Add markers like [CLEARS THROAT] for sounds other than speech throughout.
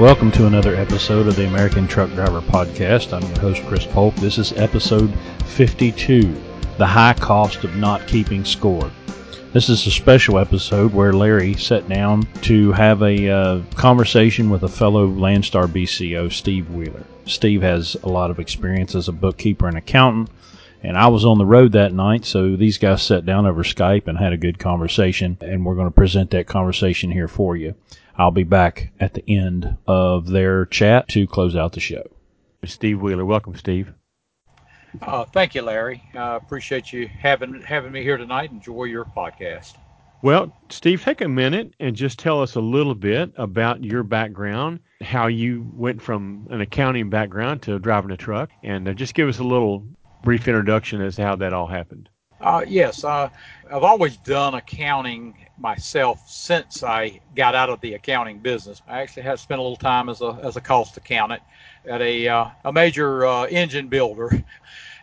Welcome to another episode of the American Truck Driver Podcast. I'm your host, Chris Polk. This is episode 52 The High Cost of Not Keeping Score. This is a special episode where Larry sat down to have a uh, conversation with a fellow Landstar BCO, Steve Wheeler. Steve has a lot of experience as a bookkeeper and accountant, and I was on the road that night, so these guys sat down over Skype and had a good conversation, and we're going to present that conversation here for you. I'll be back at the end of their chat to close out the show. Steve Wheeler, welcome, Steve. Uh, thank you, Larry. I uh, appreciate you having having me here tonight. Enjoy your podcast. Well, Steve, take a minute and just tell us a little bit about your background, how you went from an accounting background to driving a truck, and uh, just give us a little brief introduction as to how that all happened. Uh, yes, uh, I've always done accounting myself since I got out of the accounting business. I actually have spent a little time as a as a cost accountant at a uh, a major uh, engine builder. [LAUGHS]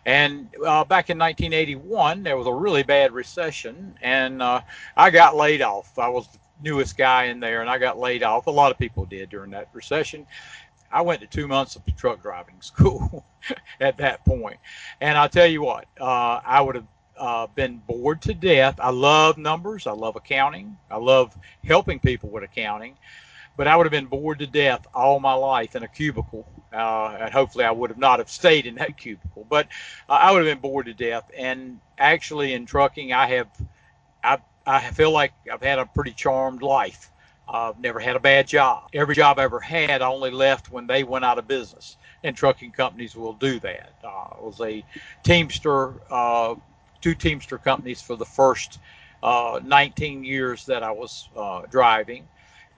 And uh, back in 1981, there was a really bad recession, and uh, I got laid off. I was the newest guy in there, and I got laid off. A lot of people did during that recession. I went to two months of truck driving [LAUGHS] school at that point, and I tell you what, uh, I would have uh, been bored to death. I love numbers. I love accounting. I love helping people with accounting. But I would have been bored to death all my life in a cubicle, uh, and hopefully I would have not have stayed in that [LAUGHS] cubicle. But I would have been bored to death. And actually, in trucking, I have, I, I feel like I've had a pretty charmed life. I've never had a bad job. Every job I ever had, I only left when they went out of business, and trucking companies will do that. Uh, I was a Teamster uh, two Teamster companies for the first uh, 19 years that I was uh, driving.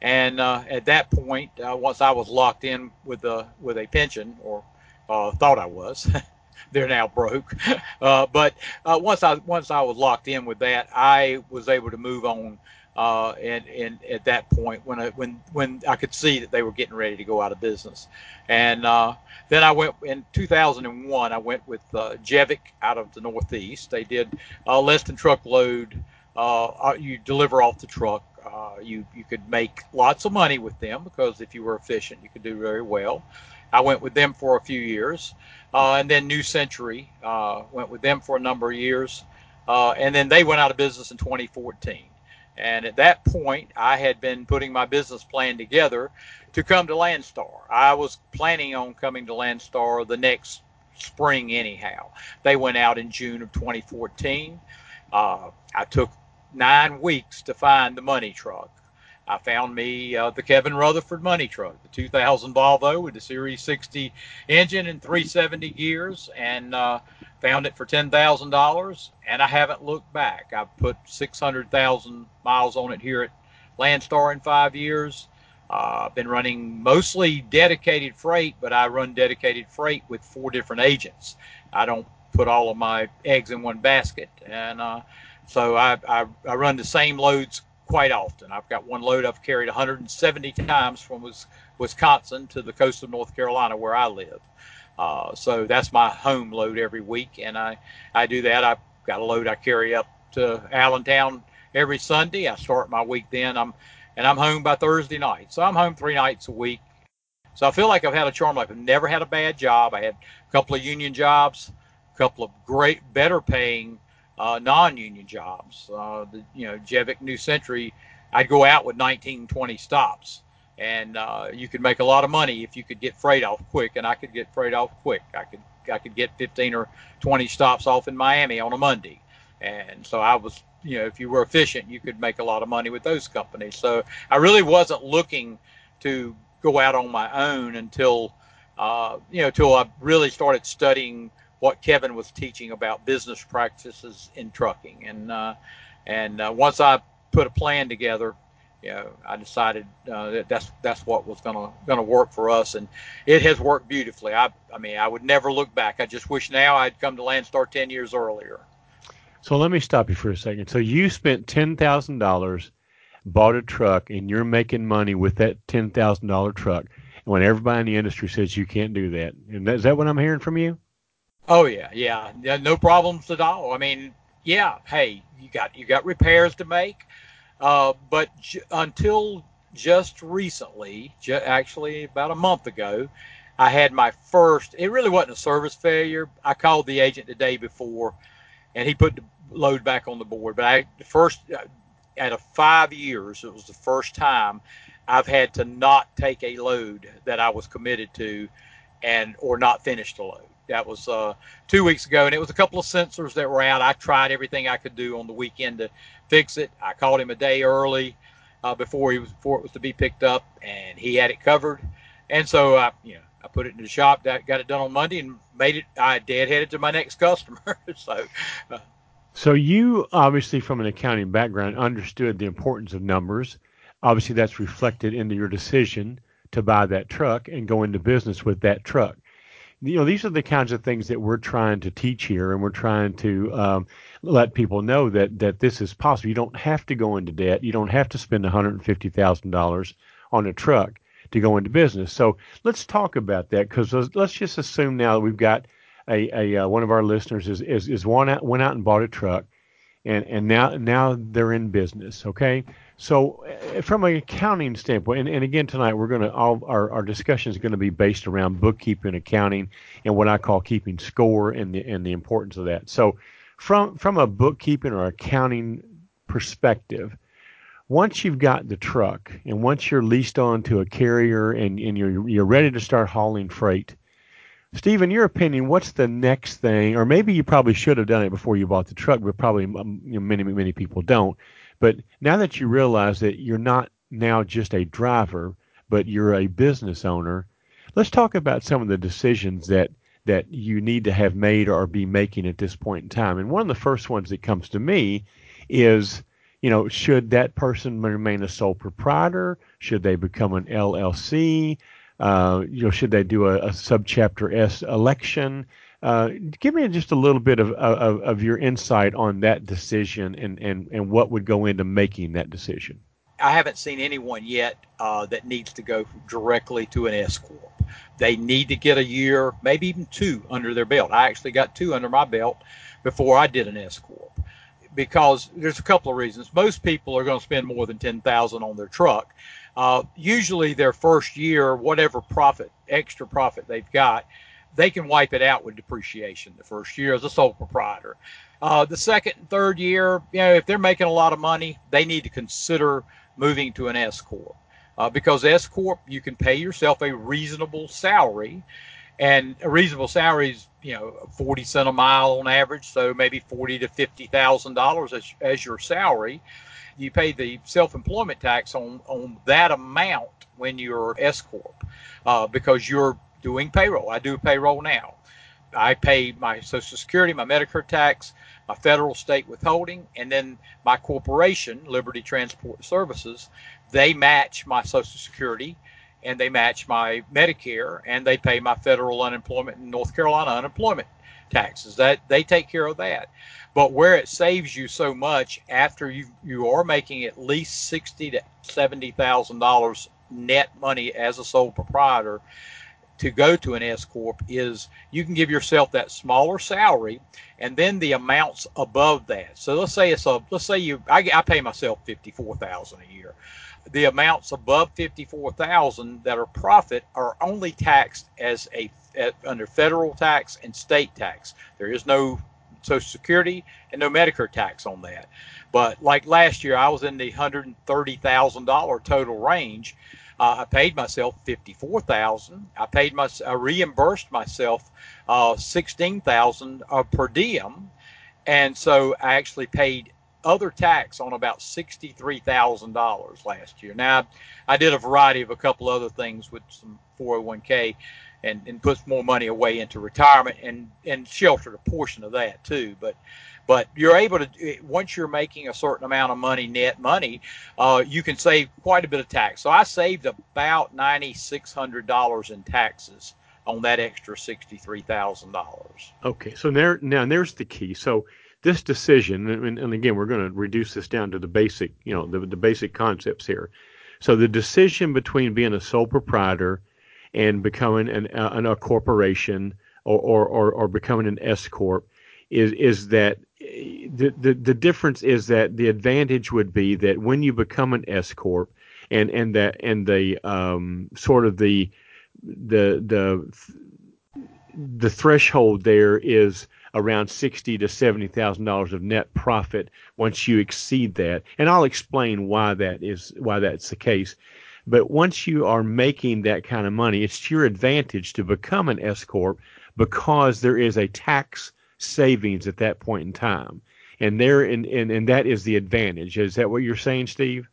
And uh, at that point, uh, once I was locked in with a with a pension, or thought I was, [LAUGHS] they're now broke. [LAUGHS] But once I once I was locked in with that, I was able to move on uh, and, and at that point when I, when when I could see that they were getting ready to go out of business, and uh, then I went in 2001. I went with uh, Jevic out of the Northeast. They did uh, less than truckload. Uh, uh, you deliver off the truck. Uh, you you could make lots of money with them because if you were efficient, you could do very well. I went with them for a few years, and then New Century went with them for a number of years, and then they went out of business in 2014. And at that point, I had been putting my business plan together to come to Landstar. I was planning on coming to Landstar the next spring, anyhow. They went out in June of 2014. Uh, I took nine weeks to find the money truck. I found me uh, the Kevin Rutherford money truck, the 2000 Volvo with the Series 60 engine and 370 gears, and uh, found it for $10,000, and I haven't looked back. I've put 600,000 miles on it here at Landstar in five years. Uh, I've been running mostly dedicated freight, but I run dedicated freight with four different agents. I don't put all of my eggs in one basket, and uh, so I, I, I run the same loads quite often. I've got one load I've carried 170 times from Wisconsin to the coast of North Carolina where I live. Uh, so that's my home load every week, and I, I do that. I've got a load I carry up to Allentown every Sunday. I start my week then. I'm and I'm home by Thursday night. So I'm home three nights a week. So I feel like I've had a charm life. I've never had a bad job. I had a couple of union jobs, a couple of great, better paying uh, non-union jobs. Uh, the, you know, Jevic New Century, I'd go out with 19, 20 stops, and uh, you could make a lot of money if you could get freight off quick. And I could get freight off quick. I could I could get 15 or 20 stops off in Miami on a Monday, and so I was, you know, if you were efficient, you could make a lot of money with those companies. So I really wasn't looking to go out on my own until, uh, you know, until I really started studying what Kevin was teaching about business practices in trucking. And uh, and uh, once I put a plan together, you know, I decided uh, that that's that's what was gonna gonna work for us, and it has worked beautifully. I I mean, I would never look back. I just wish now I'd come to Landstar ten years earlier. So let me stop you for a second. So you spent ten thousand dollars, bought a truck, and you're making money with that ten thousand dollar truck. And when everybody in the industry says you can't do that, and is that what I'm hearing from you? Oh yeah, yeah, yeah, no problems at all. I mean, yeah, hey, you got you got repairs to make, uh, but j- until just recently, ju- actually about a month ago, I had my first. It really wasn't a service failure. I called the agent the day before, and he put the load back on the board. But I the first out of five years, it was the first time I've had to not take a load that I was committed to, and or not finish the load. That was uh, two weeks ago, and it was a couple of sensors that were out. I tried everything I could do on the weekend to fix it. I called him a day early uh, before he was before it was to be picked up, and he had it covered. And so I, you know, I put it in the shop, got it done on Monday, and made it. I deadheaded to my next customer. [LAUGHS] so. Uh, so you obviously, from an accounting background, understood the importance of numbers. Obviously, that's reflected into your decision to buy that truck and go into business with that truck you know, these are the kinds of things that we're trying to teach here, and we're trying to um, let people know that that this is possible. You don't have to go into debt. You don't have to spend one hundred and fifty thousand dollars on a truck to go into business. So let's talk about that because let's just assume now that we've got a, a uh, one of our listeners is is, is one out, went out and bought a truck, and and now now they're in business. Okay, so, uh, from an accounting standpoint, and, and again tonight we're going to all our, our discussion is going to be based around bookkeeping, accounting, and what I call keeping score and the and the importance of that. So, from from a bookkeeping or accounting perspective, once you've got the truck and once you're leased on to a carrier and, and you're you're ready to start hauling freight, Steve, in your opinion, what's the next thing? Or maybe you probably should have done it before you bought the truck, but probably um, you know, many many people don't but now that you realize that you're not now just a driver, but you're a business owner, let's talk about some of the decisions that that you need to have made or be making at this point in time. And one of the first ones that comes to me is, you know, should that person remain a sole proprietor? Should they become an LLC? Uh, you know, should they do a, a subchapter S election? Uh, give me just a little bit of, of, of your insight on that decision and, and, and what would go into making that decision. I haven't seen anyone yet uh, that needs to go directly to an S corp. They need to get a year, maybe even two, under their belt. I actually got two under my belt before I did an S corp because there's a couple of reasons. Most people are going to spend more than ten thousand on their truck. Uh, usually, their first year, whatever profit, extra profit they've got, they can wipe it out with depreciation the first year as a sole proprietor. Uh, the second and third year, you know, if they're making a lot of money, they need to consider moving to an S corp uh, because S corp you can pay yourself a reasonable salary, and a reasonable salary is you know forty cent a mile on average, so maybe forty to fifty thousand dollars as as your salary. You pay the self-employment tax on on that amount when you're S corp uh, because you're doing payroll. I do payroll now. I pay my Social Security, my Medicare tax, my federal state withholding, and then my corporation, Liberty Transport Services, they match my Social Security and they match my Medicare and they pay my federal unemployment and North Carolina unemployment taxes. That they take care of that. But where it saves you so much after you you are making at least sixty to seventy thousand dollars net money as a sole proprietor, to go to an S corp is you can give yourself that smaller salary and then the amounts above that. So let's say it's a let's say you I, I pay myself fifty four thousand a year. The amounts above fifty four thousand that are profit are only taxed as a at, under federal tax and state tax. There is no Social Security and no Medicare tax on that. But like last year, I was in the hundred and thirty thousand dollar total range uh, I paid myself fifty four thousand. I paid my I reimbursed myself uh, sixteen thousand uh, per diem, and so I actually paid other tax on about sixty three thousand dollars last year. Now I did a variety of a couple other things with some 401k And, and put more money away into retirement and, and sheltered a portion of that too. But but you're able to once you're making a certain amount of money, net money, uh, you can save quite a bit of tax. So I saved about ninety six hundred dollars in taxes on that extra sixty three thousand dollars. Okay, so there now there's the key. So this decision, and, and again, we're going to reduce this down to the basic, you know, the, the basic concepts here. So the decision between being a sole proprietor and becoming an, an a corporation or, or, or, or becoming an S corp is is that the, the the difference is that the advantage would be that when you become an S corp and and the and the um, sort of the the the the threshold there is around sixty to seventy thousand dollars of net profit once you exceed that, and I'll explain why that is why that's the case. But once you are making that kind of money, it's to your advantage to become an S corp because there is a tax savings at that point in time, and there and and, and that is the advantage. Is that what you're saying, Steve?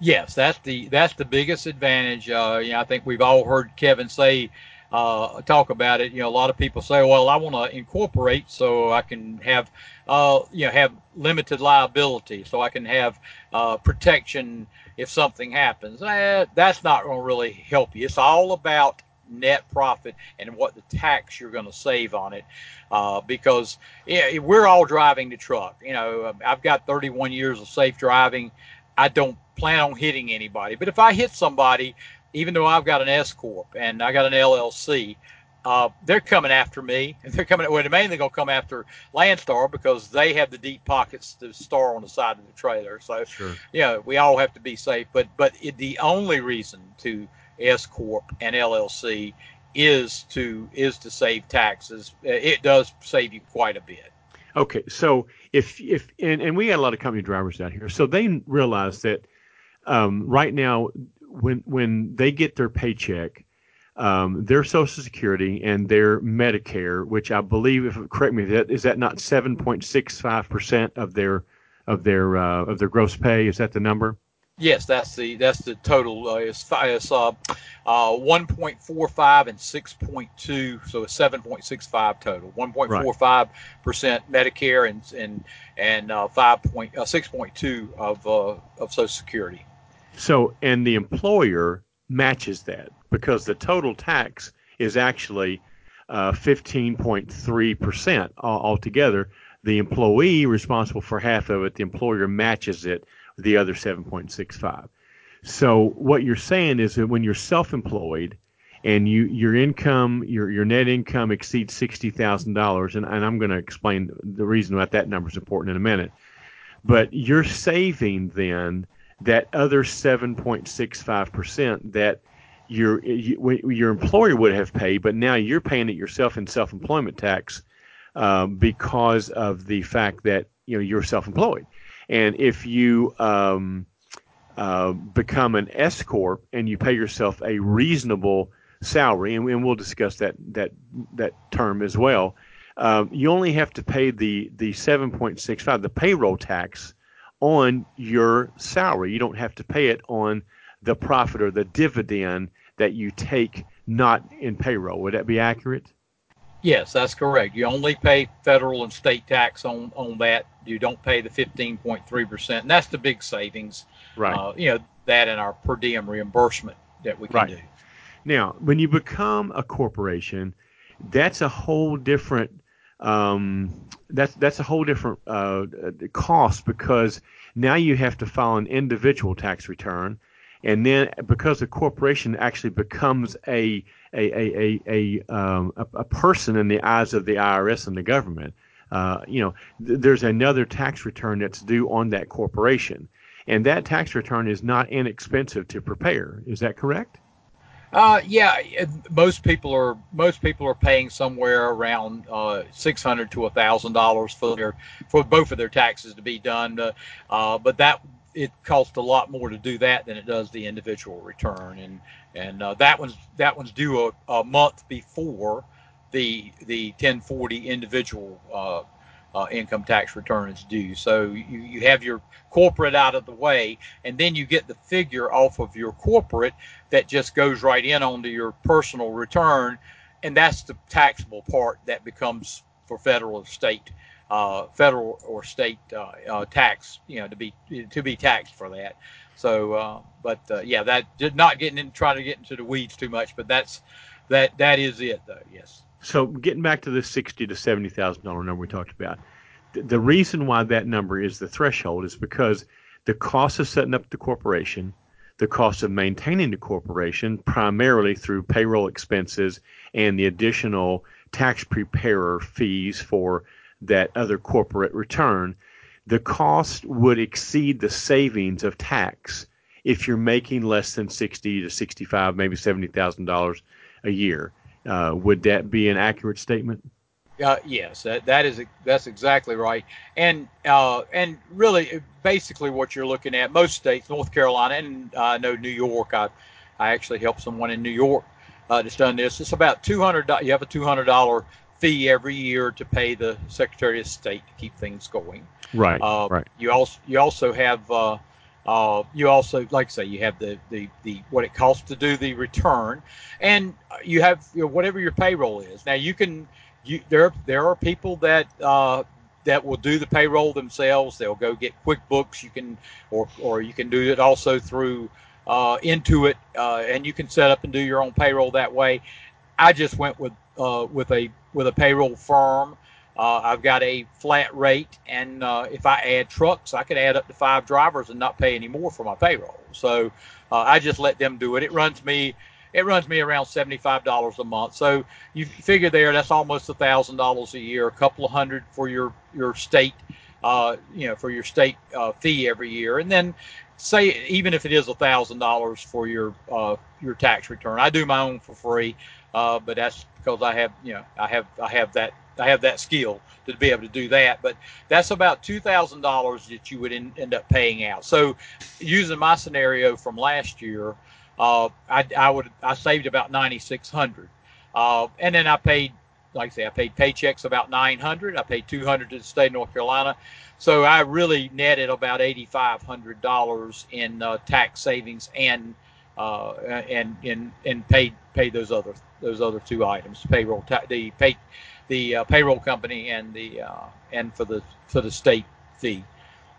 Yes, that's the that's the biggest advantage. Uh, you know, I think we've all heard Kevin say uh, talk about it. You know, a lot of people say, "Well, I want to incorporate so I can have, uh, you know, have limited liability, so I can have uh, protection if something happens." Eh, that's not going to really help you. It's all about net profit and what the tax you're going to save on it, uh, because yeah, we're all driving the truck. You know, I've got 31 years of safe driving. I don't plan on hitting anybody. But if I hit somebody, even though I've got an S corp and I got an LLC, uh, they're coming after me, and they're coming. Well, they're mainly going to come after Landstar because they have the deep pockets to store on the side of the trailer. So, sure. you know, we all have to be safe. But but it, the only reason to S corp and LLC is to is to save taxes. It does save you quite a bit. Okay, so if if and, and we got a lot of company drivers out here, so they realize that um, right now when when they get their paycheck, um, their Social Security and their Medicare, which I believe, if correct me, that is that not seven point six five percent of their of their uh, of their gross pay? Is that the number? Yes, that's the that's the total. Uh, it's it's uh, uh, 1.45 and 6.2, so it's 7.65 total. 1.45 percent Medicare and and and uh, 5 point, uh, 6.2 of uh, of Social Security. So and the employer matches that because the total tax is actually 15.3 uh, percent altogether. The employee responsible for half of it. The employer matches it with the other 7.65. So what you're saying is that when you're self-employed and you your income your your net income exceeds sixty thousand dollars, and I'm going to explain the reason why that number is important in a minute. But you're saving then that other 7.65 percent that your you, your employer would have paid, but now you're paying it yourself in self-employment tax um, because of the fact that you know you're self-employed. And if you um, uh, become an S corp and you pay yourself a reasonable salary, and, and we'll discuss that that that term as well. Um, you only have to pay the the 7.65, the payroll tax, on your salary. You don't have to pay it on the profit or the dividend that you take not in payroll. Would that be accurate? Yes, that's correct. You only pay federal and state tax on, on that. You don't pay the 15.3%. And that's the big savings. Right. Uh, you know, that and our per diem reimbursement that we can right. do. Now, when you become a corporation, that's a whole different um, that's that's a whole different uh, cost because now you have to file an individual tax return, and then because the corporation actually becomes a a a a, a, um, a, a person in the eyes of the IRS and the government, uh, you know, th- there's another tax return that's due on that corporation, and that tax return is not inexpensive to prepare. Is that correct? Uh, yeah, most people are most people are paying somewhere around uh, six hundred to thousand dollars for their for both of their taxes to be done. Uh, uh, but that it costs a lot more to do that than it does the individual return, and and uh, that one's that one's due a, a month before the the 1040 individual uh, uh, income tax return is due. So you, you have your corporate out of the way, and then you get the figure off of your corporate that just goes right in onto your personal return, and that's the taxable part that becomes for federal or state, uh, federal or state uh, uh tax, you know, to be to be taxed for that. So, uh, but uh, yeah, that did not getting in, trying to get into the weeds too much, but that's that that is it though. Yes. So getting back to the sixty to seventy thousand dollar number we talked about, th- the reason why that number is the threshold is because the cost of setting up the corporation, the cost of maintaining the corporation, primarily through payroll expenses and the additional tax preparer fees for that other corporate return, the cost would exceed the savings of tax if you're making less than sixty to sixty-five, maybe seventy thousand dollars a year. Uh, would that be an accurate statement? Uh, yes, that, that is that's exactly right, and uh, and really, basically, what you're looking at, most states, North Carolina, and I know New York. I I actually helped someone in New York uh, that's done this. It's about two hundred. You have a two hundred dollar fee every year to pay the Secretary of State to keep things going. Right. Uh, right. You also you also have uh, uh, you also like I say you have the, the the what it costs to do the return, and you have you know, whatever your payroll is. Now you can you there there are people that uh, that will do the payroll themselves. They'll go get QuickBooks. You can or or you can do it also through uh, Intuit, uh, and you can set up and do your own payroll that way. I just went with uh, with a with a payroll firm. Uh, I've got a flat rate, and uh, if I add trucks, I could add up to five drivers and not pay any more for my payroll. So uh, I just let them do it. It runs me it runs me around seventy-five dollars a month. So you figure there, that's almost a thousand dollars a year, a couple of hundred for your your state, uh, you know, for your state uh, fee every year, and then say even if it is a thousand dollars for your uh, your tax return. I do my own for free, uh, but that's because I have you know I have I have that I have that skill to be able to do that. But that's about two thousand dollars that you would in, end up paying out. So using my scenario from last year, uh, I, I would I saved about ninety six hundred, uh, and then I paid like I say I paid paychecks about nine hundred. I paid two hundred to the state of North Carolina, so I really netted about eighty five hundred dollars in uh, tax savings and uh, and and and paid paid those other those other two items payroll ta- the pay the uh, payroll company and the uh, and for the for the state fee.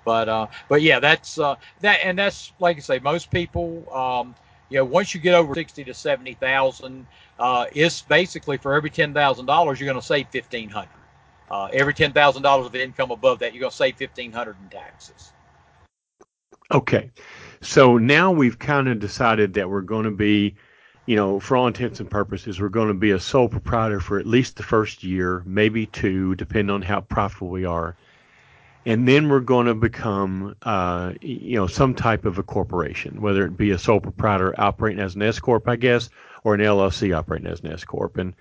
But uh, but yeah, that's uh, that and that's like I say, most people. Um, you know, once you get over sixty to seventy thousand, uh, it's basically for every ten thousand dollars, you're going to save fifteen hundred. Uh, every ten thousand dollars of income above that, you're going to save fifteen hundred in taxes. Okay, so now we've kind of decided that we're going to be, you know, for all intents and purposes, we're going to be a sole proprietor for at least the first year, maybe two, depending on how profitable we are and then we're going to become, uh, you know, some type of a corporation, whether it be a sole proprietor operating as an S corp, I guess, or an LLC operating as an S corp. And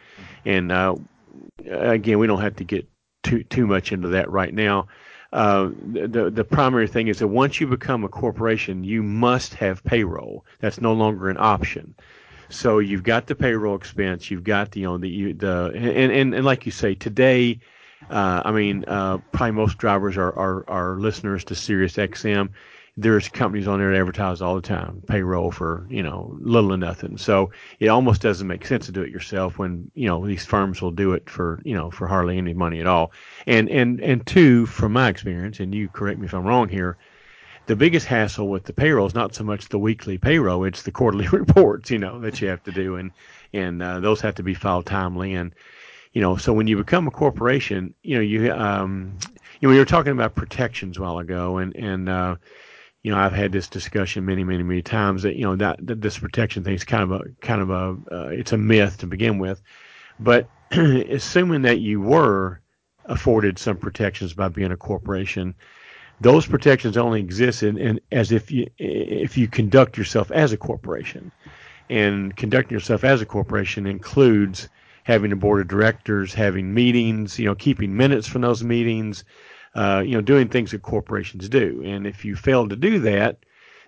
and uh, again, we don't have to get too too much into that right now. Uh, the the primary thing is that once you become a corporation, you must have payroll. That's no longer an option. So you've got the payroll expense, you've got the you know the the and and, and like you say today uh, I mean, uh, probably most drivers are, are, are listeners to Sirius XM. There's companies on there that advertise all the time, payroll for you know little or nothing. So it almost doesn't make sense to do it yourself when you know these firms will do it for you know for hardly any money at all. And and and two, from my experience, and you correct me if I'm wrong here, the biggest hassle with the payroll is not so much the weekly payroll; it's the quarterly [LAUGHS] reports, you know, that you have to do, and and uh, those have to be filed timely. And you know, so when you become a corporation, you know, you um, you know, we were talking about protections a while ago, and and uh, you know, I've had this discussion many, many, many times that you know that, that this protection thing is kind of a kind of a uh, it's a myth to begin with, but [CLEARS THROAT] assuming that you were afforded some protections by being a corporation, those protections only exist in, in as if you if you conduct yourself as a corporation, and conducting yourself as a corporation includes having a board of directors, having meetings, you know, keeping minutes from those meetings, uh, you know, doing things that corporations do. And if you fail to do that,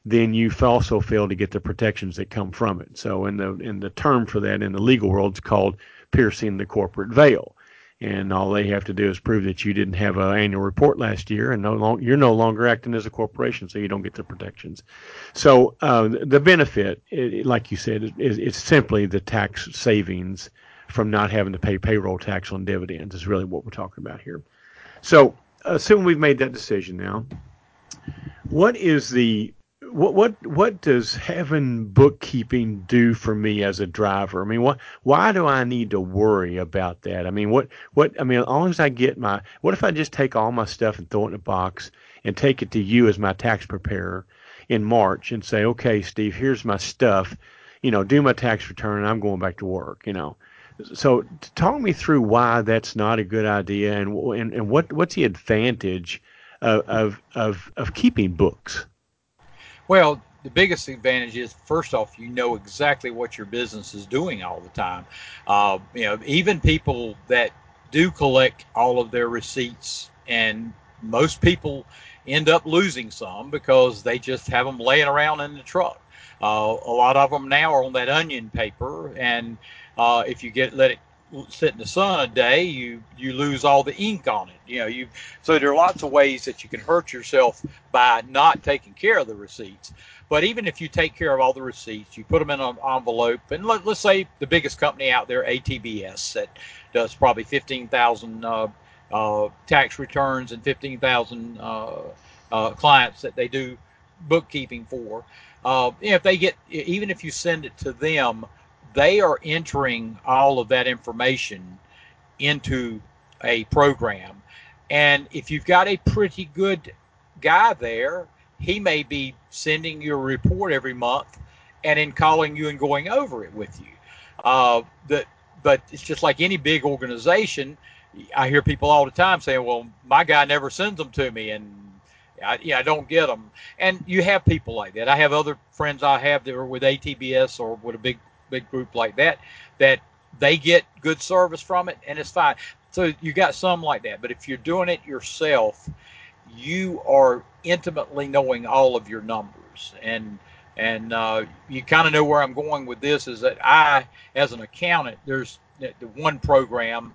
then you also fail to get the protections that come from it. So in the in the term for that in the legal world, it's called piercing the corporate veil. And all they have to do is prove that you didn't have an annual report last year, and no long, you're no longer acting as a corporation, so you don't get the protections. So uh, the benefit, it, like you said, is it's simply the tax savings from not having to pay payroll tax on dividends is really what we're talking about here. So, assuming we've made that decision now, what is the what what what does having bookkeeping do for me as a driver? I mean, what why do I need to worry about that? I mean, what what I mean, as long as I get my what if I just take all my stuff and throw it in a box and take it to you as my tax preparer in March and say, okay, Steve, here's my stuff. You know, do my tax return and I'm going back to work. You know, so, talk me through why that's not a good idea, and and, and what what's the advantage of, of of of keeping books? Well, the biggest advantage is first off, you know exactly what your business is doing all the time. Uh, you know, even people that do collect all of their receipts, and most people end up losing some because they just have them laying around in the truck. Uh, a lot of them now are on that onion paper, and uh, if you get let it sit in the sun a day, you you lose all the ink on it. You know, you so there are lots of ways that you can hurt yourself by not taking care of the receipts. But even if you take care of all the receipts, you put them in an envelope, and let, us say the biggest company out there, ATBS, that does probably 15,000 uh, uh, tax returns and 15,000 uh, uh, clients that they do bookkeeping for. Uh, if they get, even if you send it to them, they are entering all of that information into a program. And if you've got a pretty good guy there, he may be sending you a report every month and then calling you and going over it with you. Uh, but it's just like any big organization. I hear people all the time saying, "Well, my guy never sends them to me," and I, yeah, I don't get them. And you have people like that. I have other friends I have that are with ATBS or with a big big group like that that they get good service from it and it's fine. So you got some like that. But if you're doing it yourself, you are intimately knowing all of your numbers and and uh, you kind of know where I'm going with this is that I, as an accountant, there's the one program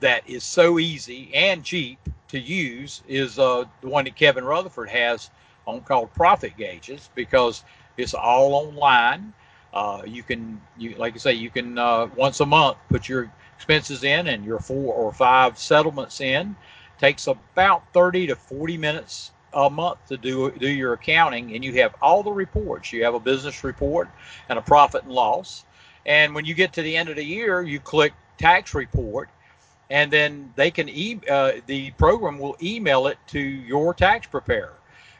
that is so easy and cheap to use is uh, the one that Kevin Rutherford has on called Profit Gauges because it's all online. Uh, you can, you like I say, you can uh, once a month put your expenses in and your four or five settlements in. Takes about 30 to 40 minutes a month to do do your accounting, and you have all the reports. You have a business report and a profit and loss. And when you get to the end of the year, you click tax report, and then they can e- uh, the program will email it to your tax preparer.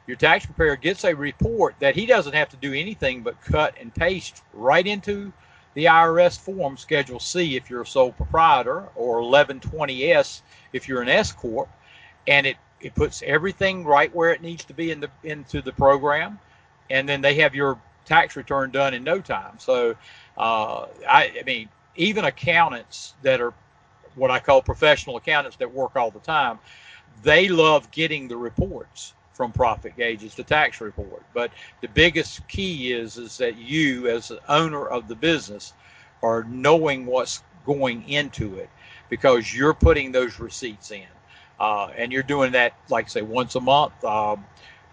Your tax preparer gets a report that he doesn't have to do anything but cut and paste right into the IRS form Schedule C if you're a sole proprietor or 1120S if you're an S corp, and it it puts everything right where it needs to be in the into the program, and then they have your tax return done in no time. So, uh, I, I mean, even accountants that are what I call professional accountants that work all the time, they love getting the reports from profit gauges, the tax report. But the biggest key is is that you, as the owner of the business, are knowing what's going into it because you're putting those receipts in, uh, and you're doing that, like say, once a month. Um,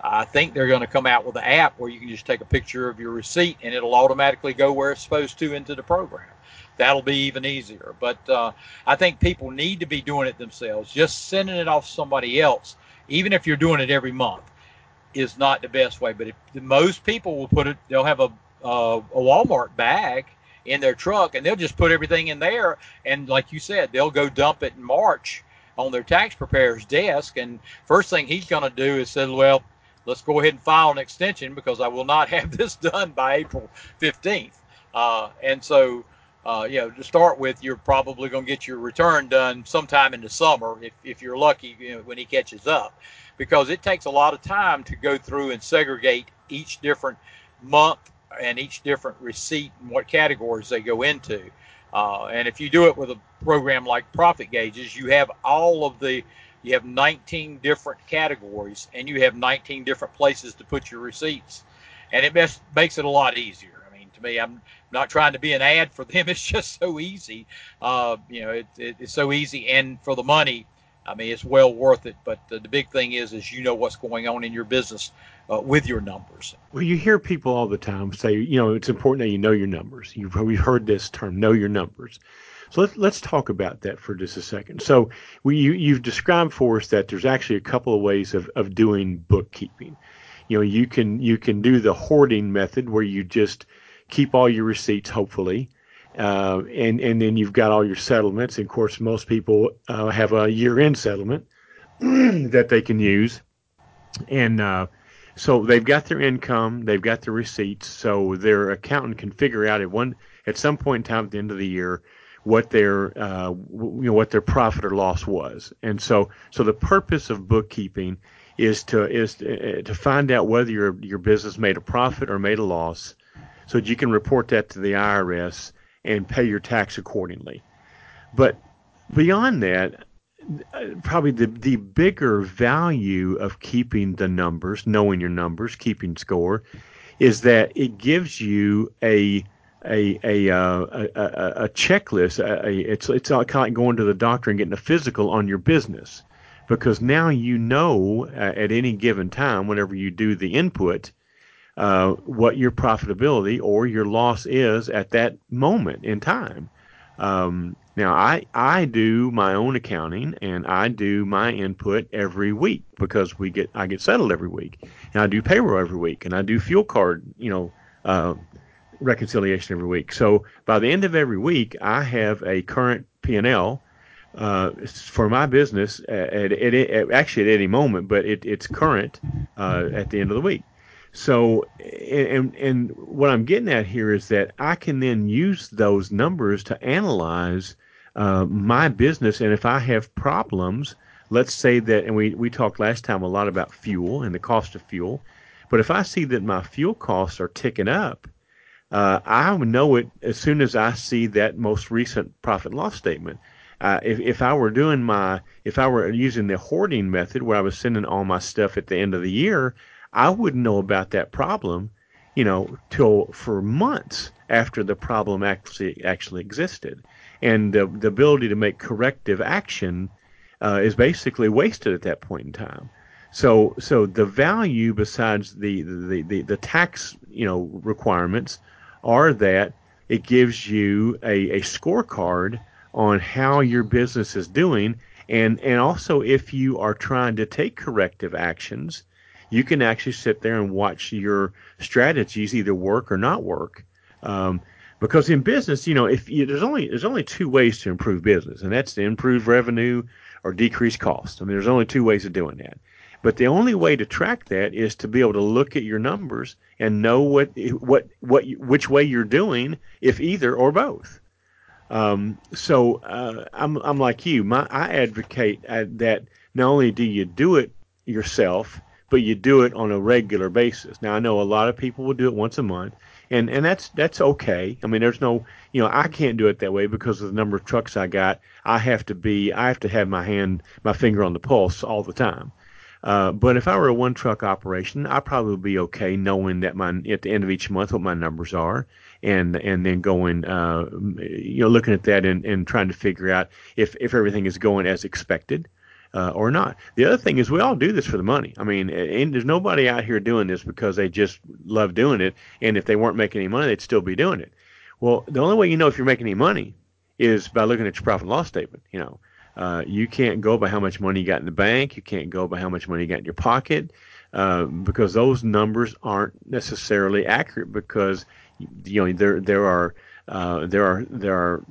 I think they're going to come out with an app where you can just take a picture of your receipt and it'll automatically go where it's supposed to into the program. That'll be even easier. But uh, I think people need to be doing it themselves. Just sending it off somebody else, even if you're doing it every month, is not the best way. But if, most people will put it, they'll have a, a, a Walmart bag in their truck and they'll just put everything in there. And like you said, they'll go dump it in March on their tax preparer's desk. And first thing he's going to do is say, well, let's go ahead and file an extension because I will not [LAUGHS] have this done by April 15th. Uh, and so, uh, you know, to start with, you're probably going to get your return done sometime in the summer if, if you're lucky you know, when he catches up, because it takes a lot of time to go through and segregate each different month and each different receipt and what categories they go into. Uh, and if you do it with a program like Profit Gauges, you have all of the you have 19 different categories and you have 19 different places to put your receipts. And it makes it a lot easier me. I'm not trying to be an ad for them. [LAUGHS] It's just so easy. Uh, you know it, it, it's so easy and for the money i mean it's well worth it. But the, the big thing is is you know what's going on in your business uh, with your numbers. Well you hear people all the time say you know it's important that you know your numbers. You've we've heard this term know your numbers. So let's let's talk about that for just a second. So we, you, you've described for us that there's actually a couple of ways of, of doing bookkeeping. You know, you can you can do the hoarding method where you just keep all your receipts, hopefully, uh, and and then you've got all your settlements. And of course, most people uh, have a year-end settlement [CLEARS THROAT] that they can use, and uh, so they've got their income, they've got their receipts, so their accountant can figure out at one at some point in time at the end of the year what their uh, you know what their profit or loss was. And so so the purpose of bookkeeping is to is to, uh, to find out whether your your business made a profit or made a loss, so that you can report that to the IRS and pay your tax accordingly. But beyond that, probably the the bigger value of keeping the numbers, knowing your numbers, keeping score, is that it gives you a a a uh, a, a, checklist. A, a, it's it's kind of like going to the doctor and getting a physical on your business, because now you know uh, at any given time, whenever you do the input, uh, what your profitability or your loss is at that moment in time. Um, now I I do my own accounting and I do my input every week because we get I get settled every week and I do payroll every week and I do fuel card you know uh, reconciliation every week. So by the end of every week I have a current P and L uh, for my business at, at, at, actually at any moment, but it, it's current uh, at the end of the week. So, and and what I'm getting at here is that I can then use those numbers to analyze uh, my business, and if I have problems, let's say that, and we we talked last time a lot about fuel and the cost of fuel, but if I see that my fuel costs are ticking up, uh, I know it as soon as I see that most recent profit and loss statement. Uh, if, if I were doing my, if I were using the hoarding method where I was sending all my stuff at the end of the year, I wouldn't know about that problem, you know, till for months after the problem actually actually existed, and the the ability to make corrective action uh, is basically wasted at that point in time. So so the value besides the the, the, the tax you know requirements are that it gives you a, a scorecard on how your business is doing and and also if you are trying to take corrective actions you can actually sit there and watch your strategies either work or not work. Um, because in business, you know, if you, there's only there's only two ways to improve business, and that's to improve revenue or decrease cost. I mean, there's only two ways of doing that. But the only way to track that is to be able to look at your numbers and know what what what which way you're doing, if either or both. Um, so uh, I'm I'm like you. My I advocate uh, that not only do you do it yourself, but you do it on a regular basis. Now I know a lot of people will do it once a month, and and that's that's okay. I mean, there's no, you know, I can't do it that way because of the number of trucks I got. I have to be, I have to have my hand, my finger on the pulse all the time. Uh, but if I were a one truck operation, I probably be okay knowing that my at the end of each month what my numbers are, and and then going, uh, you know, looking at that and, and trying to figure out if if everything is going as expected uh, or not. The other thing is we all do this for the money. I mean, and there's nobody out here doing this because they just love doing it, and if they weren't making any money, they'd still be doing it. Well, the only way you know if you're making any money is by looking at your profit and loss statement. You know, uh, you can't go by how much money you got in the bank. You can't go by how much money you got in your pocket. Uh, because those numbers aren't necessarily accurate because you know there there are uh, there are there are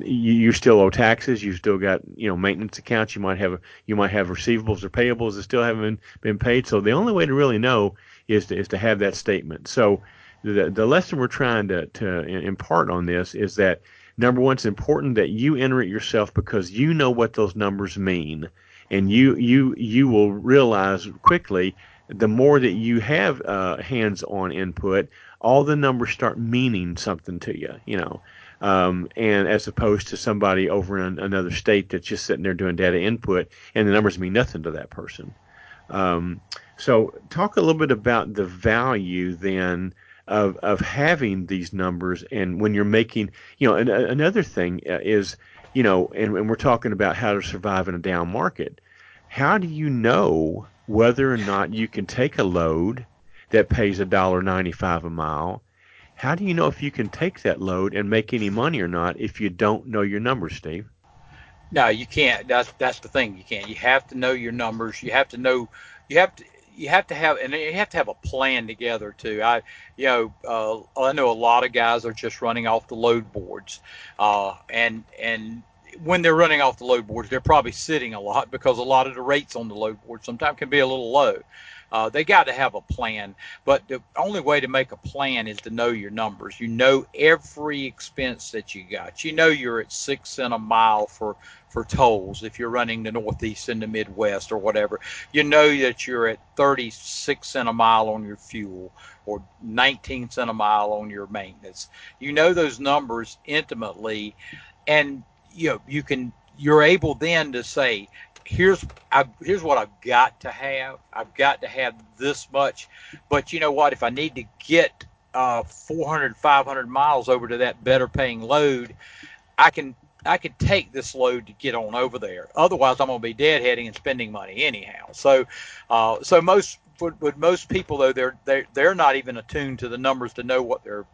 you, you, still owe taxes. You still got you know maintenance accounts. You might have you might have receivables or payables that still haven't been, been paid. So the only way to really know is to is to have that statement. So the the lesson we're trying to to impart on this is that number one, it's important that you enter it yourself because you know what those numbers mean, and you you you will realize quickly the more that you have uh, hands-on input, all the numbers start meaning something to you, you know. Um, and as opposed to somebody over in another state that's just sitting there doing data input, and the numbers mean nothing to that person. Um, so, talk a little bit about the value then of of having these numbers, and when you're making, you know, an, another thing uh, is, you know, and, and we're talking about how to survive in a down market. How do you know whether or not you can take a load that pays a dollar ninety-five a mile. How do you know if you can take that load and make any money or not if you don't know your numbers, Steve? No, you can't. That's that's the thing. You can't. You have to know your numbers. You have to know. You have to. You have to have, and you have to have a plan together too. I, you know, uh, I know a lot of guys are just running off the load boards, uh, and and when they're running off the load boards, they're probably sitting a lot because a lot of the rates on the load board sometimes can be a little low. Uh, they got to have a plan, but the only way to make a plan is to know your numbers. You know every expense that you got. You know you're at six cent a mile for for tolls if you're running the Northeast and the Midwest or whatever. You know that you're at 36 cent a mile on your fuel or 19 cent a mile on your maintenance. You know those numbers intimately, and you know you can you're able then to say here's I, here's what I've got to have. I've got to have this much, but you know what? If I need to get uh, 400, 500 miles over to that better paying load, I can I can take this load to get on over there. Otherwise, I'm going to be deadheading and spending money anyhow. So, uh, so most with, with most people though, they're they're they're not even attuned to the numbers to know what their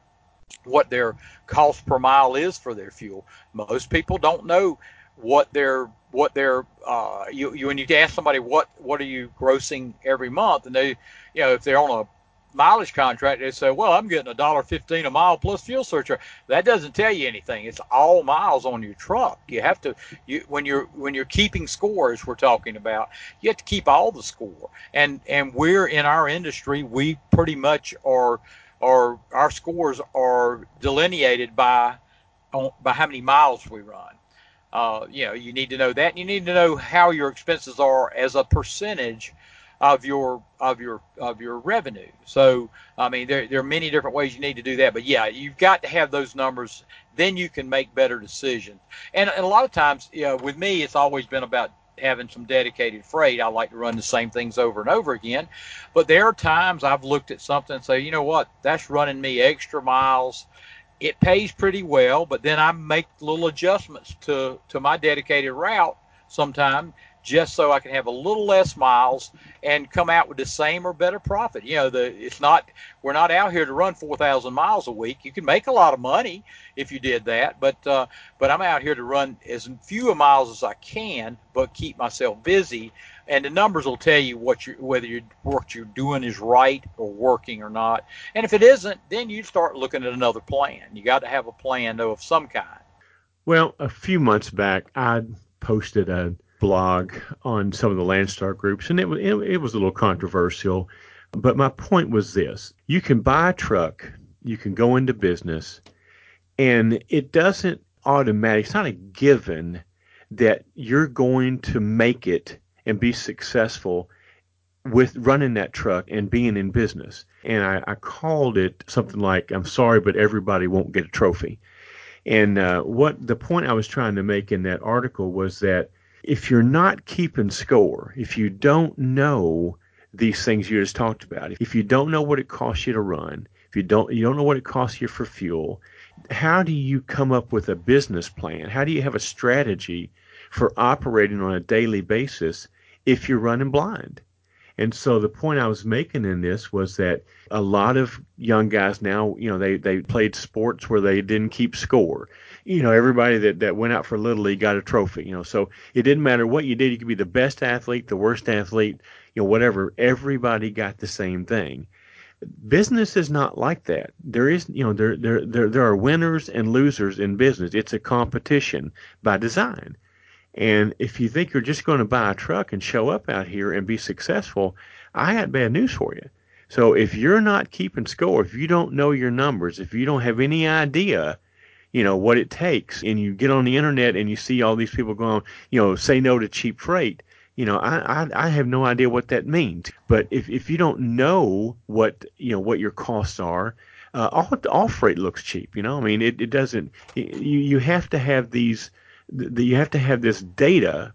what their cost per mile is for their fuel. Most people don't know what their what their uh, you, you when you ask somebody what what are you grossing every month, and they you know if they're on a mileage contract, they say, well, I'm getting a dollar fifteen a mile plus fuel surcharge. That doesn't tell you anything. It's all miles on your truck. You have to you when you're when you're keeping scores. We're talking about you have to keep all the score. And and we're in our industry, we pretty much are are our scores are delineated by by how many miles we run. Uh, you know, you need to know that. And you need to know how your expenses are as a percentage of your of your of your revenue. So I mean, there there are many different ways you need to do that. But yeah, you've got to have those numbers. Then you can make better decisions. And, and a lot of times, you know, with me, it's always been about having some dedicated freight. I like to run the same things over and over again. But there are times I've looked at something and say, you know what, that's running me extra miles. It pays pretty well, but then I make little adjustments to to my dedicated route sometime just so I can have a little less miles and come out with the same or better profit. You know, the it's not we're not out here to run 4,000 miles a week. You can make a lot of money if you did that, but uh, but I'm out here to run as few miles as I can, but keep myself busy. And the numbers will tell you what you whether what you're doing is right or working or not. And if it isn't, then you start looking at another plan. You got to have a plan though of some kind. Well, a few months back, I posted a blog on some of the Landstar groups, and it was it, it was a little controversial. But my point was this: you can buy a truck, you can go into business, and it doesn't automatic. It's not a given that you're going to make it and be successful with running that truck and being in business. And I, I called it something like, "I'm sorry, but everybody won't get a trophy." And uh, what the point I was trying to make in that article was that if you're not keeping score, if you don't know these things you just talked about, if you don't know what it costs you to run, if you don't you don't know what it costs you for fuel, how do you come up with a business plan? How do you have a strategy for operating on a daily basis if you're running blind? And so the point I was making in this was that a lot of young guys now, you know, they, they played sports where they didn't keep score you know, everybody that, that went out for Little League got a trophy, you know. So it didn't matter what you did. You could be the best athlete, the worst athlete, you know, whatever. Everybody got the same thing. Business is not like that. There is, you know, there, there, there, there are winners and losers in business. It's a competition by design. And if you think you're just going to buy a truck and show up out here and be successful, I got bad news for you. So if you're not keeping score, if you don't know your numbers, if you don't have any idea you know what it takes and you get on the internet and you see all these people going you know say no to cheap freight you know I, I i have no idea what that means but if if you don't know what you know what your costs are uh, all all freight looks cheap you know i mean it, it doesn't you you have to have these the, you have to have this data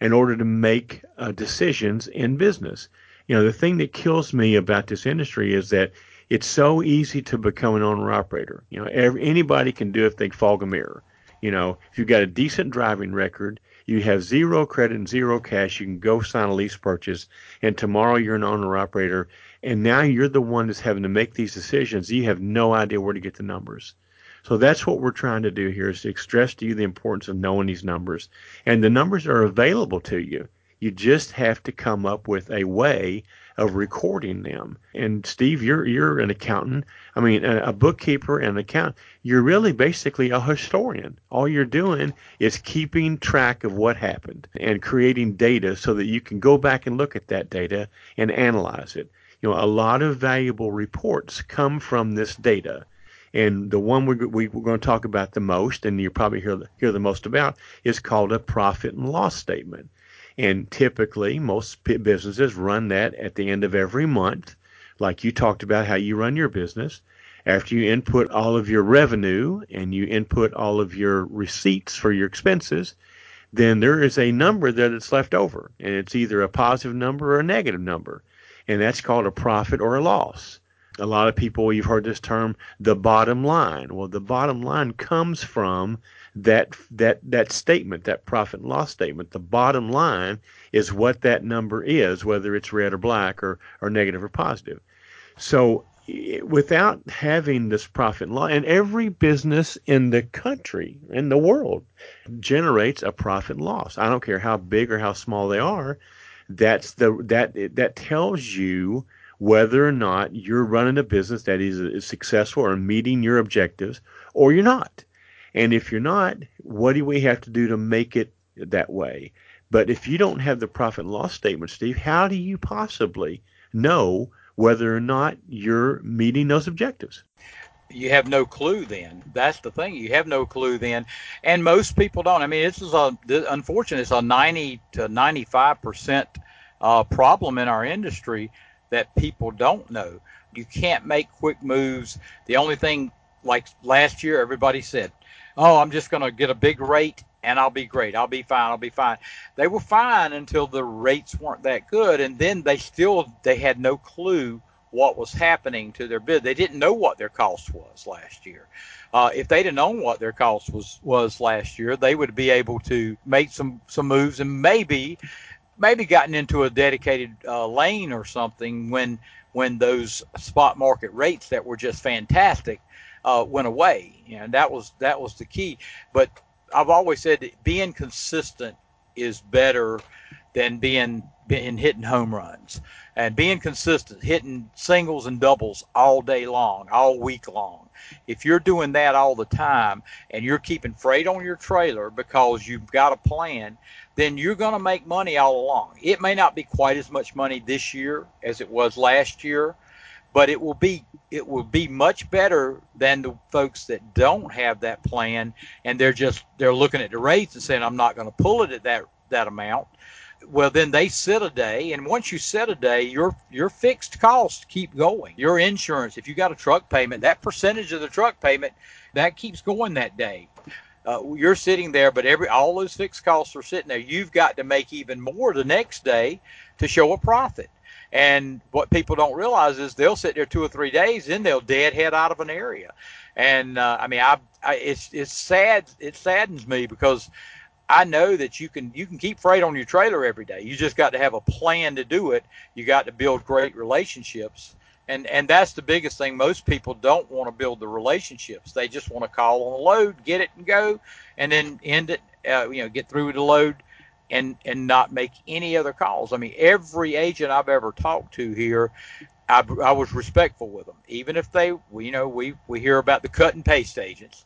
in order to make uh, decisions in business you know the thing that kills me about this industry is that it's so easy to become an owner operator. You know, every, anybody can do it if they fog a mirror. You know, if you've got a decent driving record, you have zero credit and zero cash, you can go sign a lease purchase, and tomorrow you're an owner operator, and now you're the one that's having to make these decisions. You have no idea where to get the numbers. So that's what we're trying to do here is to stress to you the importance of knowing these numbers. And the numbers are available to you. You just have to come up with a way of recording them. And Steve, you're you're an accountant. I mean, a, a bookkeeper and an accountant. You're really basically a historian. All you're doing is keeping track of what happened and creating data so that you can go back and look at that data and analyze it. You know, a lot of valuable reports come from this data. And the one we, we, we're going to talk about the most, and you'll probably hear, hear the most about, is called a profit and loss statement. And typically, most businesses run that at the end of every month, like you talked about how you run your business. After you input all of your revenue and you input all of your receipts for your expenses, then there is a number that is left over. And it's either a positive number or a negative number. And that's called a profit or a loss. A lot of people, you've heard this term, the bottom line. Well, the bottom line comes from that that that statement, that profit and loss statement, the bottom line is what that number is, whether it's red or black or or negative or positive. So without having this profit and loss, and every business in the country, in the world, generates a profit and loss. I don't care how big or how small they are. That's the that that tells you whether or not you're running a business that is, is successful or meeting your objectives, or you're not. And if you're not, what do we have to do to make it that way? But if you don't have the profit and loss statement, Steve, how do you possibly know whether or not you're meeting those objectives? You have no clue then. That's the thing. You have no clue then. And most people don't. I mean, this is a, unfortunate, it's a 90 to 95% uh, problem in our industry that people don't know. You can't make quick moves. The only thing, like last year, everybody said, oh, I'm just going to get a big rate and I'll be great. I'll be fine. I'll be fine. They were fine until the rates weren't that good, and then they still they had no clue what was happening to their bid. They didn't know what their cost was last year. Uh, if they'd have known what their cost was was last year, they would be able to make some some moves and maybe maybe gotten into a dedicated uh, lane or something when when those spot market rates that were just fantastic uh, went away. And that was that was the key. But I've always said that being consistent is better than being being hitting home runs and being consistent, hitting singles and doubles all day long, all week long. If you're doing that all the time and you're keeping freight on your trailer because you've got a plan, then you're going to make money all along. It may not be quite as much money this year as it was last year, but it will be it will be much better than the folks that don't have that plan and they're just they're looking at the rates and saying I'm not going to pull it at that that amount. Well, then they sit a day, and once you set a day, your your fixed costs keep going. Your insurance, if you got a truck payment, that percentage of the truck payment that keeps going that day. Uh, you're sitting there, but every all those fixed costs are sitting there. You've got to make even more the next day to show a profit. And what people don't realize is they'll sit there two or three days, then they'll deadhead out of an area. And uh, I mean, I, I it's it's sad. It saddens me because I know that you can you can keep freight on your trailer every day. You just got to have a plan to do it. You got to build great relationships. And and that's the biggest thing. Most people don't want to build the relationships. They just want to call on a load, get it and go, and then end it. Uh, you know, get through the load and and not make any other calls. I mean, every agent I've ever talked to here, I, I was respectful with them, even if they, you know, we we hear about the cut and paste agents.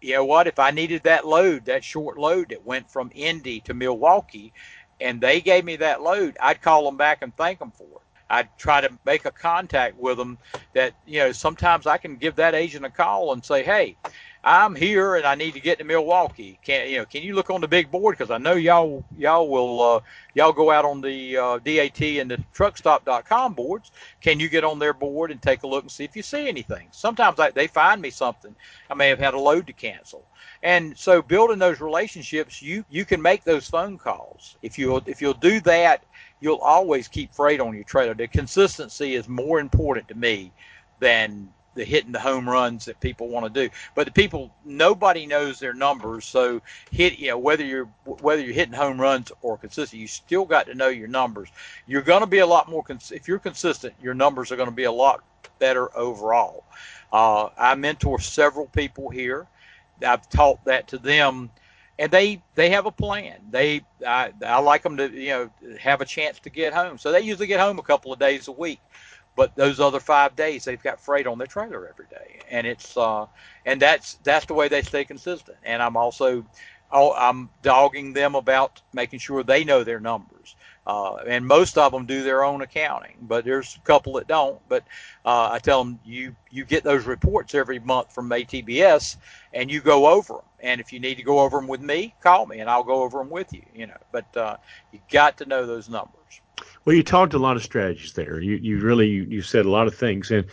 You know what? If I needed that load, that short load that went from Indy to Milwaukee, and they gave me that load, I'd call them back and thank them for it. I'd try to make a contact with them that, you know, sometimes I can give that agent a call and say, hey, I'm here and I need to get to Milwaukee. Can you know? Can you look on the big board because I know y'all y'all will uh, y'all go out on the uh, DAT and the TruckStop.com boards. Can you get on their board and take a look and see if you see anything? Sometimes I, they find me something. I may have had a load to cancel, and so building those relationships, you you can make those phone calls. If you if you'll do that, you'll always keep freight on your trailer. The consistency is more important to me than the hitting the home runs that people want to do. But the people, nobody knows their numbers. So hit, you know, whether you're whether you're hitting home runs or consistent, you still got to know your numbers. You're going to be a lot more cons- if you're consistent. Your numbers are going to be a lot better overall. Uh, I mentor several people here. I've taught that to them and they they have a plan. They I, I like them to you know have a chance to get home. So they usually get home a couple of days a week, but those other five days they've got freight on their trailer every day, and it's uh and that's that's the way they stay consistent. And I'm also I'm dogging them about making sure they know their numbers. Uh, and most of them do their own accounting, but there's a couple that don't. But uh, I tell them you you get those reports every month from ATBS, and you go over them. And if you need to go over them with me, call me, and I'll go over them with you. You know, but uh, you got to know those numbers. Well, you talked a lot of strategies there. You you really you, you said a lot of things, and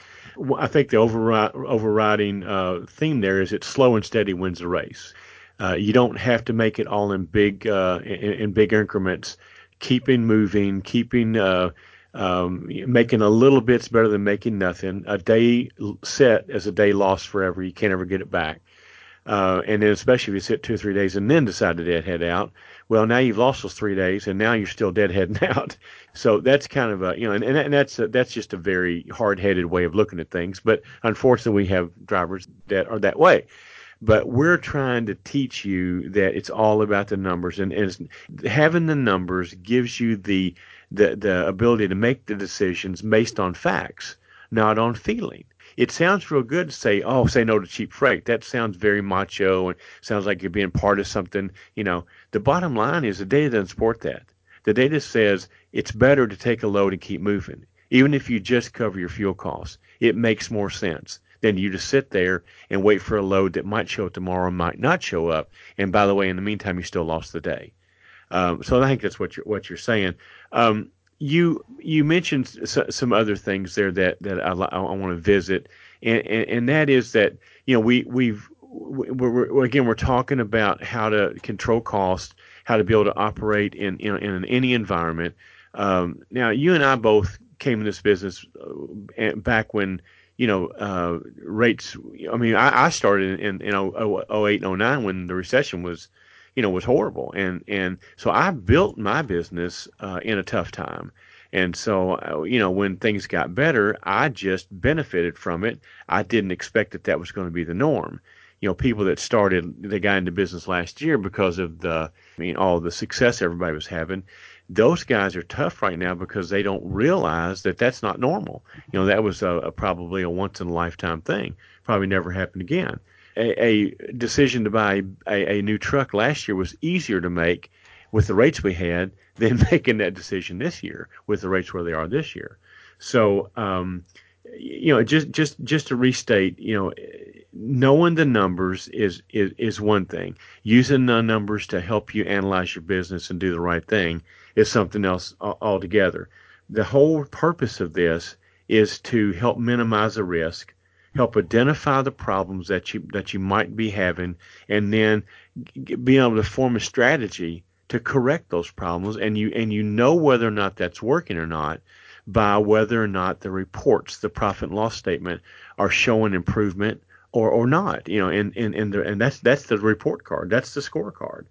I think the overri- overriding uh, theme there is it's slow and steady wins the race. Uh, you don't have to make it all in big uh, in, in, big increments keeping moving, keeping uh, um, making a little bit's better than making nothing. A day set is a day lost forever. You can't ever get it back. Uh, and then especially if you sit two or three days and then decide to deadhead out, well, now you've lost those three days and now you're still deadheading [LAUGHS] out. So that's kind of a, you know, and, and that's, a, that's just a very hard headed way of looking at things. But unfortunately, we have drivers that are that way but we're trying to teach you that it's all about the numbers. And, and having the numbers gives you the, the the ability to make the decisions based on facts not on feeling. It sounds real good to say oh say no to cheap freight. That sounds very macho and sounds like you're being part of something you know. The bottom line is the data doesn't support that. The data says it's better to take a load and keep moving. Even if you just cover your fuel costs it makes more sense than you to sit there and wait for a load that might show up tomorrow and might not show up. And by the way, in the meantime, you still lost the day. Um, so I think that's what you're what you're saying. Um, you you mentioned some other things there that that I, I want to visit, and, and, and that is that you know we we've we're, we're, again we're talking about how to control cost, how to be able to operate in in, in any environment. Um, now you and I both came in this business uh, back when you know, uh, rates. I mean, I, I started in, in 08 and 09 when the recession was, you know, was horrible. And, and so I built my business uh, in a tough time. And so, uh, you know, when things got better, I just benefited from it. I didn't expect that that was going to be the norm. You know, people that started, they got into business last year because of the, I mean, all the success everybody was having those guys are tough right now because they don't realize that that's not normal. You know, that was a, a probably a once in a lifetime thing. Probably never happen again. A, a decision to buy a, a new truck last year was easier to make with the rates we had [LAUGHS] than making that decision this year with the rates where they are this year. So, um, you know, just just just to restate, you know, knowing the numbers is, is is one thing. Using the numbers to help you analyze your business and do the right thing is something else altogether. The whole purpose of this is to help minimize the risk, help identify the problems that you that you might be having, and then being able to form a strategy to correct those problems. And you and you know whether or not that's working or not by whether or not the reports, the profit and loss statement, are showing improvement or, or not. You know, and and and, the, and that's that's the report card. That's the scorecard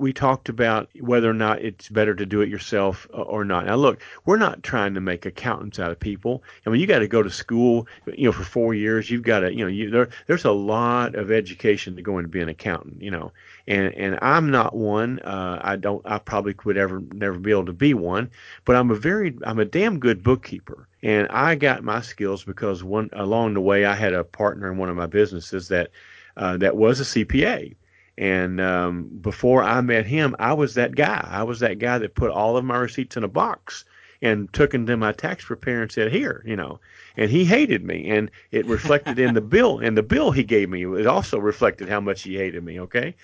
we talked about whether or not it's better to do it yourself uh, or not. Now, look, we're not trying to make accountants out of people. I mean, you got to go to school, you know, for four years. You've got to, you know, you, there, there's a lot of education to go into being an accountant, you know, and and I'm not one. Uh, I don't. I probably could ever never be able to be one, but I'm a very, I'm a damn good bookkeeper. And I got my skills because one along the way I had a partner in one of my businesses that uh, that was a CPA and um, before I met him, I was that guy. I was that guy that put all of my receipts in a box and took them to my tax preparer and said, "Here, you know." And he hated me, and it reflected in the bill. And the bill he gave me it also reflected how much he hated me. Okay.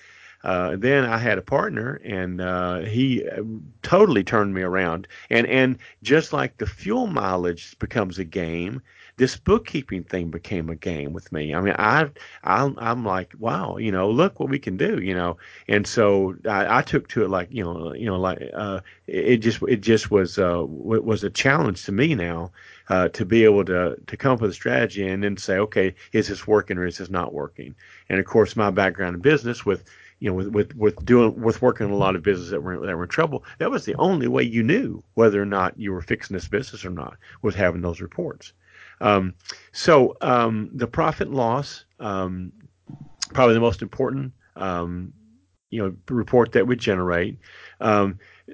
Uh, then I had a partner, and uh, he uh, totally turned me around. And and just like the fuel mileage becomes a game, this bookkeeping thing became a game with me. I mean, I, I I'm like, wow, you know, look what we can do, you know. And so I, I took to it like, you know, you know, like uh, it just it just was uh, was a challenge to me now uh, to be able to to come up with a strategy and then say, okay, is this working or is this not working? And of course, my background in business with you know, with, with, with doing, with working in a lot of businesses that were, that were in trouble, that was the only way you knew whether or not you were fixing this business or not was having those reports. Um, so um, the profit loss, um, probably the most important um, you know report that would generate.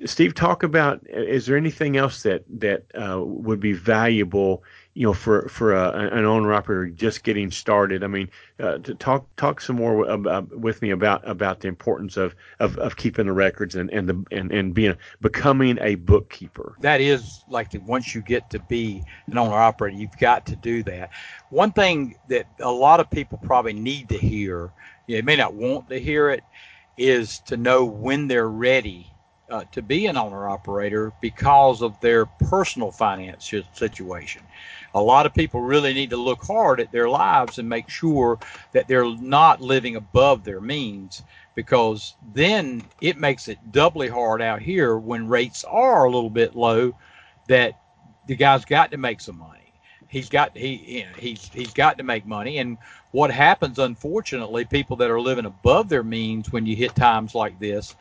Steve, talk about is there anything else that that uh, would be valuable, you know, for for a, an owner operator just getting started? I mean, uh, to talk talk some more with me about about the importance of, of, of keeping the records and and the and, and being becoming a bookkeeper. That is like the, once you get to be an owner operator, you've got to do that. One thing that a lot of people probably need to hear, you know, they may not want to hear it, is to know when they're ready uh, to be an owner operator because of their personal finance situation. A lot of people really need to look hard at their lives and make sure that they're not living above their means because then it makes it doubly hard out here when rates are a little bit low that the guy's got to make some money. He's got he you know, he's he's got to make money and what happens unfortunately people that are living above their means when you hit times like this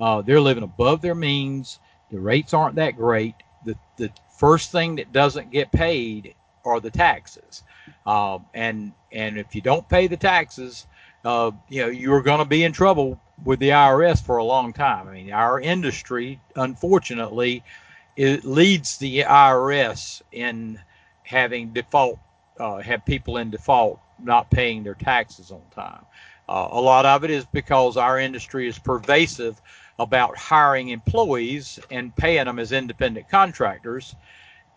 uh, they're living above their means. The rates aren't that great. The, the first thing that doesn't get paid are the taxes. Um, and and if you don't pay the taxes, uh, you know you're going to be in trouble with the IRS for a long time. I mean, our industry, unfortunately, it leads the IRS in having default, uh, have people in default not paying their taxes on time. Uh, a lot of it is because our industry is pervasive about hiring employees and paying them as independent contractors.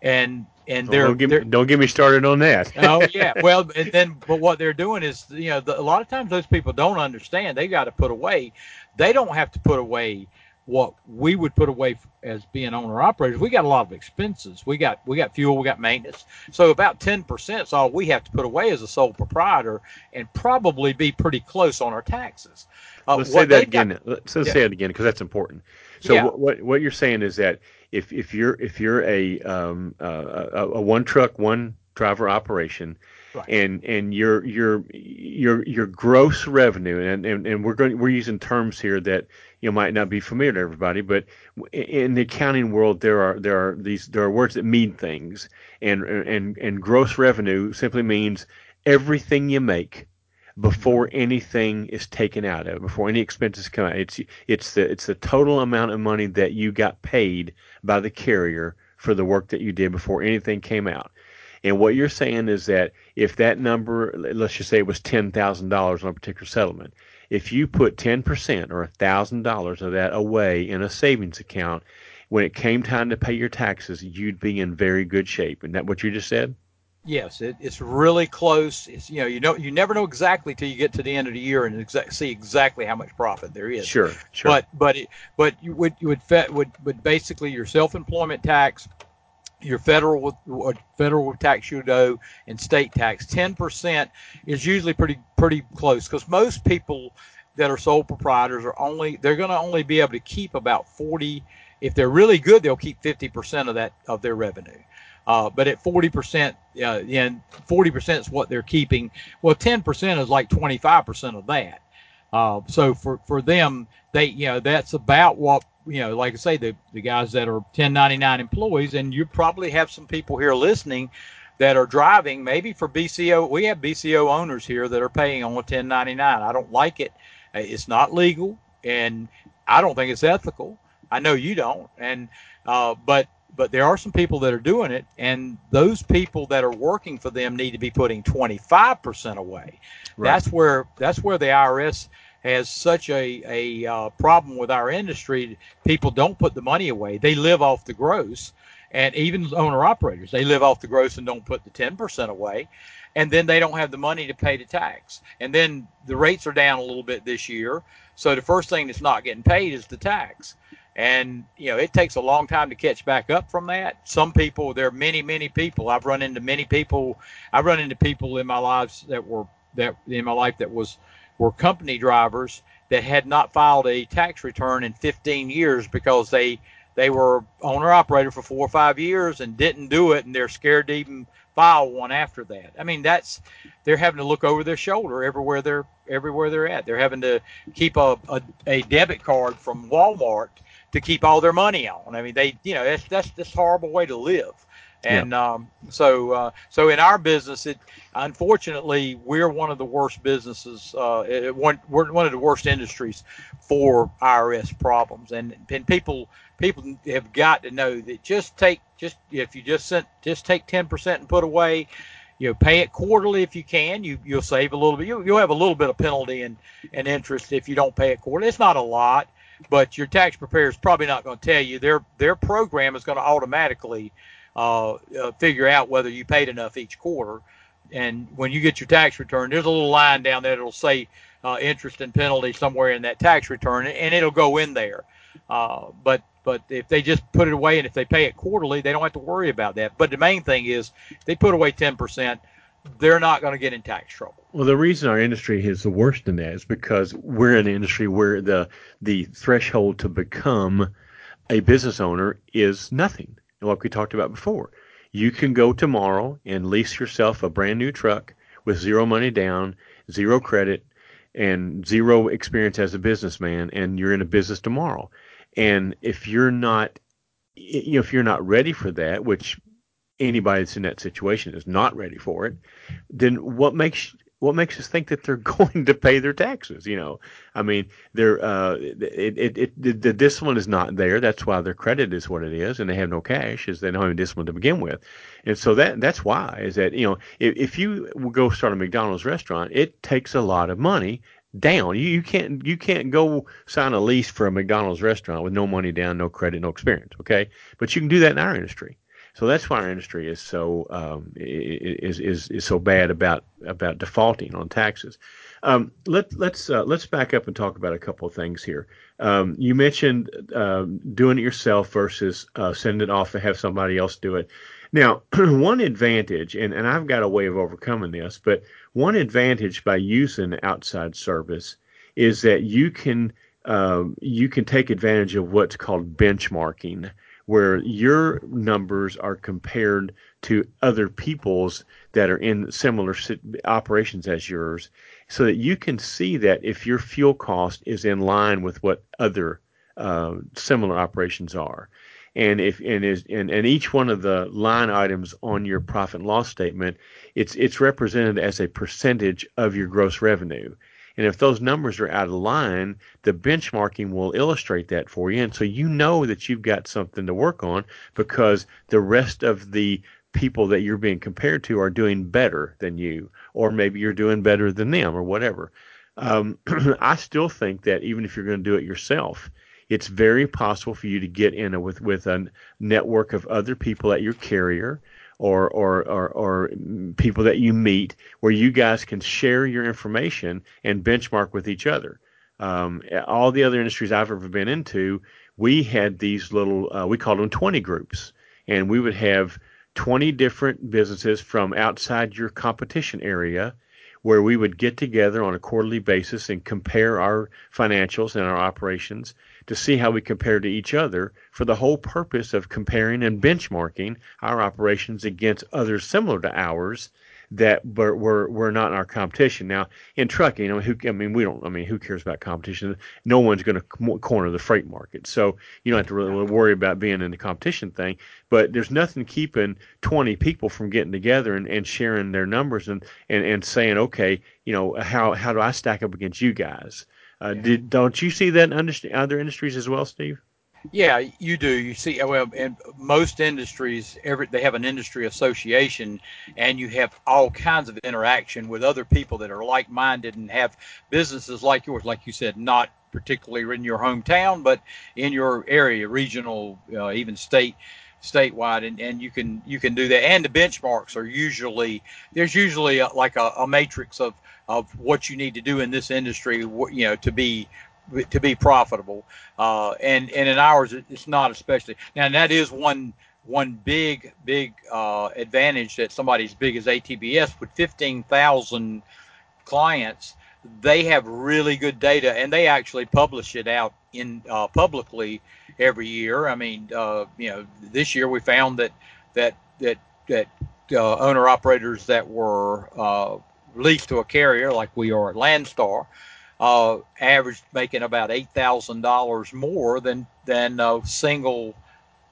And and they're don't get, me, don't get me started on that. [LAUGHS] oh yeah, [LAUGHS] well, and then but what they're doing is you know the, a lot of times those people don't understand they got to put away. They don't have to put away what we would put away as being owner operators. We got a lot of expenses. We got we got fuel, we got maintenance. So about ten percent is all we have to put away as a sole proprietor, and probably be pretty close on our taxes. Uh, Let's say that again. Got, Let's yeah. say it again because that's important. So yeah. what what you're saying is that if if you're if you're a um, uh, a, a one truck one driver operation Right. and and your your your your gross revenue and, and and we're going we're using terms here that you know might not be familiar to everybody but in the accounting world there are there are these there are words that mean things and and and gross revenue simply means everything you make before anything is taken out of it, before any expenses come out. It's it's the it's the total amount of money that you got paid by the carrier for the work that you did before anything came out. And what you're saying is that if that number, let's just say it was ten thousand dollars on a particular settlement, if you put ten percent or thousand dollars of that away in a savings account, when it came time to pay your taxes, you'd be in very good shape. Isn't that what you just said? Yes, it, it's really close. It's you know you know you never know exactly till you get to the end of the year and exa- see exactly how much profit there is. Sure, sure. But but it, but you would you would fe- would would basically your self employment tax, your federal federal tax you owe, and state tax. Ten percent is usually pretty pretty close because most people that are sole proprietors are only they're going to only be able to keep about forty. If they're really good, they'll keep fifty percent of that of their revenue. Uh, but at 40%, uh, and 40% is what they're keeping. Well, 10% is like 25% of that. Uh, so for, for them, they, you know, that's about what, you know, like I say, the, the guys that are 1099 employees, and you probably have some people here listening that are driving maybe for BCO. We have BCO owners here that are paying on a 1099. I don't like it. It's not legal, and I don't think it's ethical. I know you don't, and uh, but but there are some people that are doing it, and those people that are working for them need to be putting 25% away. Right. That's where that's where the IRS has such a a uh, problem with our industry. People don't put the money away; they live off the gross, and even owner operators they live off the gross and don't put the 10% away, and then they don't have the money to pay the tax. And then the rates are down a little bit this year, so the first thing that's not getting paid is the tax and you know it takes a long time to catch back up from that. Some people there are many many people. I've run into many people i've run into people in my lives that were that in my life that was were company drivers that had not filed a tax return in 15 years because they they were owner operator for four or five years and didn't do it and they're scared to even file one after that. I mean that's they're having to look over their shoulder everywhere they're everywhere they're at. They're having to keep a, a, a debit card from walmart to keep all their money on. I mean, they, you know, that's that's this horrible way to live. And yeah. um, so, uh, so in our business, it unfortunately we're one of the worst businesses. Uh, it, one, we're one of the worst industries for IRS problems. And and people people have got to know that just take just if you just sent just take ten percent and put away. You know, pay it quarterly if you can. You you'll save a little bit. You, you'll have a little bit of penalty and, and interest if you don't pay it quarterly. It's not a lot, but your tax preparer is probably not going to tell you. Their their program is going to automatically uh, uh, figure out whether you paid enough each quarter. And when you get your tax return, there's a little line down there that'll say uh, interest and penalty somewhere in that tax return, and it'll go in there. Uh, but but if they just put it away and if they pay it quarterly, they don't have to worry about that. But the main thing is, they put away 10%, they're not going to get in tax trouble. Well, the reason our industry is the worst in that is because we're in an industry where the the threshold to become a business owner is nothing like we talked about before. You can go tomorrow and lease yourself a brand new truck with zero money down, zero credit, and zero experience as a businessman, and you're in a business tomorrow. And if you're not, you know, if you're not ready for that, which anybody that's in that situation is not ready for it, then what makes what makes us think that they're [LAUGHS] going to pay their taxes? You know, I mean, they're uh, it, it, it the, the discipline is not there. That's why their credit is what it is, and they have no cash, is they don't have any discipline to begin with, and so that that's why is that you know if, if you go start a McDonald's restaurant, it takes a lot of money down. You, you can't you can't go sign a lease for a McDonald's restaurant with no money down, no credit, no experience. Okay, but you can do that in our industry. So that's why our industry is so um, is, is is so bad about about defaulting on taxes. Um, let let's uh, let's back up and talk about a couple of things here. Um, you mentioned uh, doing it yourself versus uh, sending it off to have somebody else do it. Now, [CLEARS THROAT] one advantage, and, and I've got a way of overcoming this, but one advantage by using outside service is that you can um, you can take advantage of what's called benchmarking where your numbers are compared to other people's that are in similar operations as yours so that you can see that if your fuel cost is in line with what other uh, similar operations are. And if and is and, and each one of the line items on your profit and loss statement it's it's represented as a percentage of your gross revenue and if those numbers are out of line, the benchmarking will illustrate that for you. And so you know that you've got something to work on because the rest of the people that you're being compared to are doing better than you, or maybe you're doing better than them, or whatever. Um, [CLEARS THROAT] I still think that even if you're going to do it yourself, it's very possible for you to get in a, with with a network of other people at your carrier or, or, or, or people that you meet where you guys can share your information and benchmark with each other. Um, all the other industries I've ever been into, we had these little, uh, we called them 20 groups, and we would have 20 different businesses from outside your competition area where we would get together on a quarterly basis and compare our financials and our operations to see how we compare to each other for the whole purpose of comparing and benchmarking our operations against others similar to ours that were, were, were not in our competition. Now, in trucking, I mean, who, I mean, we don't, I mean, who cares about competition? No one's going to corner the freight market. So you don't have to really worry about being in the competition thing. But there's nothing keeping 20 people from getting together and, and sharing their numbers and, and, and saying, okay, you know, how, how do I stack up against you guys? Uh, did, don't you see that in other industries as well, Steve? Yeah, you do. You see, well, in most industries, every they have an industry association, and you have all kinds of interaction with other people that are like-minded and have businesses like yours, like you said, not particularly in your hometown, but in your area, regional, uh, even state statewide and, and you can you can do that and the benchmarks are usually there's usually a, like a, a matrix of of what you need to do in this industry you know to be to be profitable. Uh, and and in ours, it's not especially. Now that is one one big big uh, advantage that somebody as big as ATBS with 15,000 clients, they have really good data, and they actually publish it out in uh, publicly every year. I mean, uh, you know, this year we found that that that that uh, owner operators that were uh, leased to a carrier like we are at Landstar uh, averaged making about eight thousand dollars more than than a single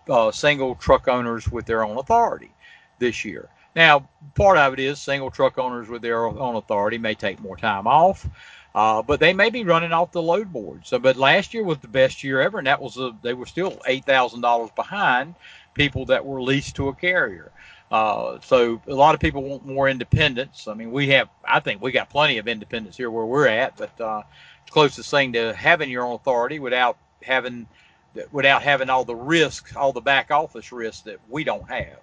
uh, single truck owners with their own authority this year. Now, part of it is single truck owners with their own authority may take more time off, uh, but they may be running off the load board. So, but last year was the best year ever, and that was a, they were still eight thousand dollars behind people that were leased to a carrier. Uh, so a lot of people want more independence. I mean, we have, I think we got plenty of independence here where we're at, but uh, closest thing to having your own authority without having without having all the risk, all the back office risk that we don't have.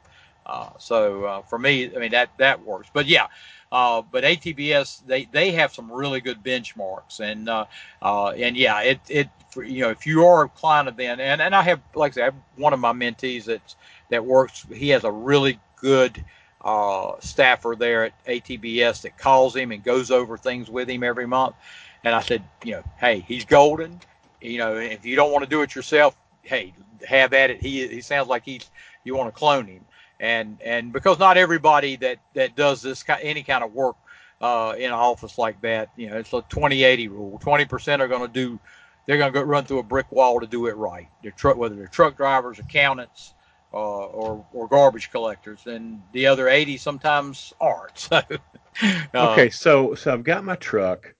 Uh, so uh, for me, I mean that that works. But yeah, uh, but ATBS they they have some really good benchmarks and uh, uh, and yeah, it it you know if you are a client of them and and I have like I say I have one of my mentees that that works. He has a really good uh, staffer there at ATBS that calls him and goes over things with him every month. And I said, you know, hey, he's golden. You know, if you don't want to do it yourself, hey, have at it. He he sounds like he's you want to clone him and and because not everybody that that does this any kind of work uh, in an office like that, you know, it's a 20-80 rule. 20% are going to do, they're going to run through a brick wall to do it right. They're truck, whether they're truck drivers, accountants, uh, or or garbage collectors, and the other 80 sometimes aren't. [LAUGHS] So, uh, okay, so so I've got my truck.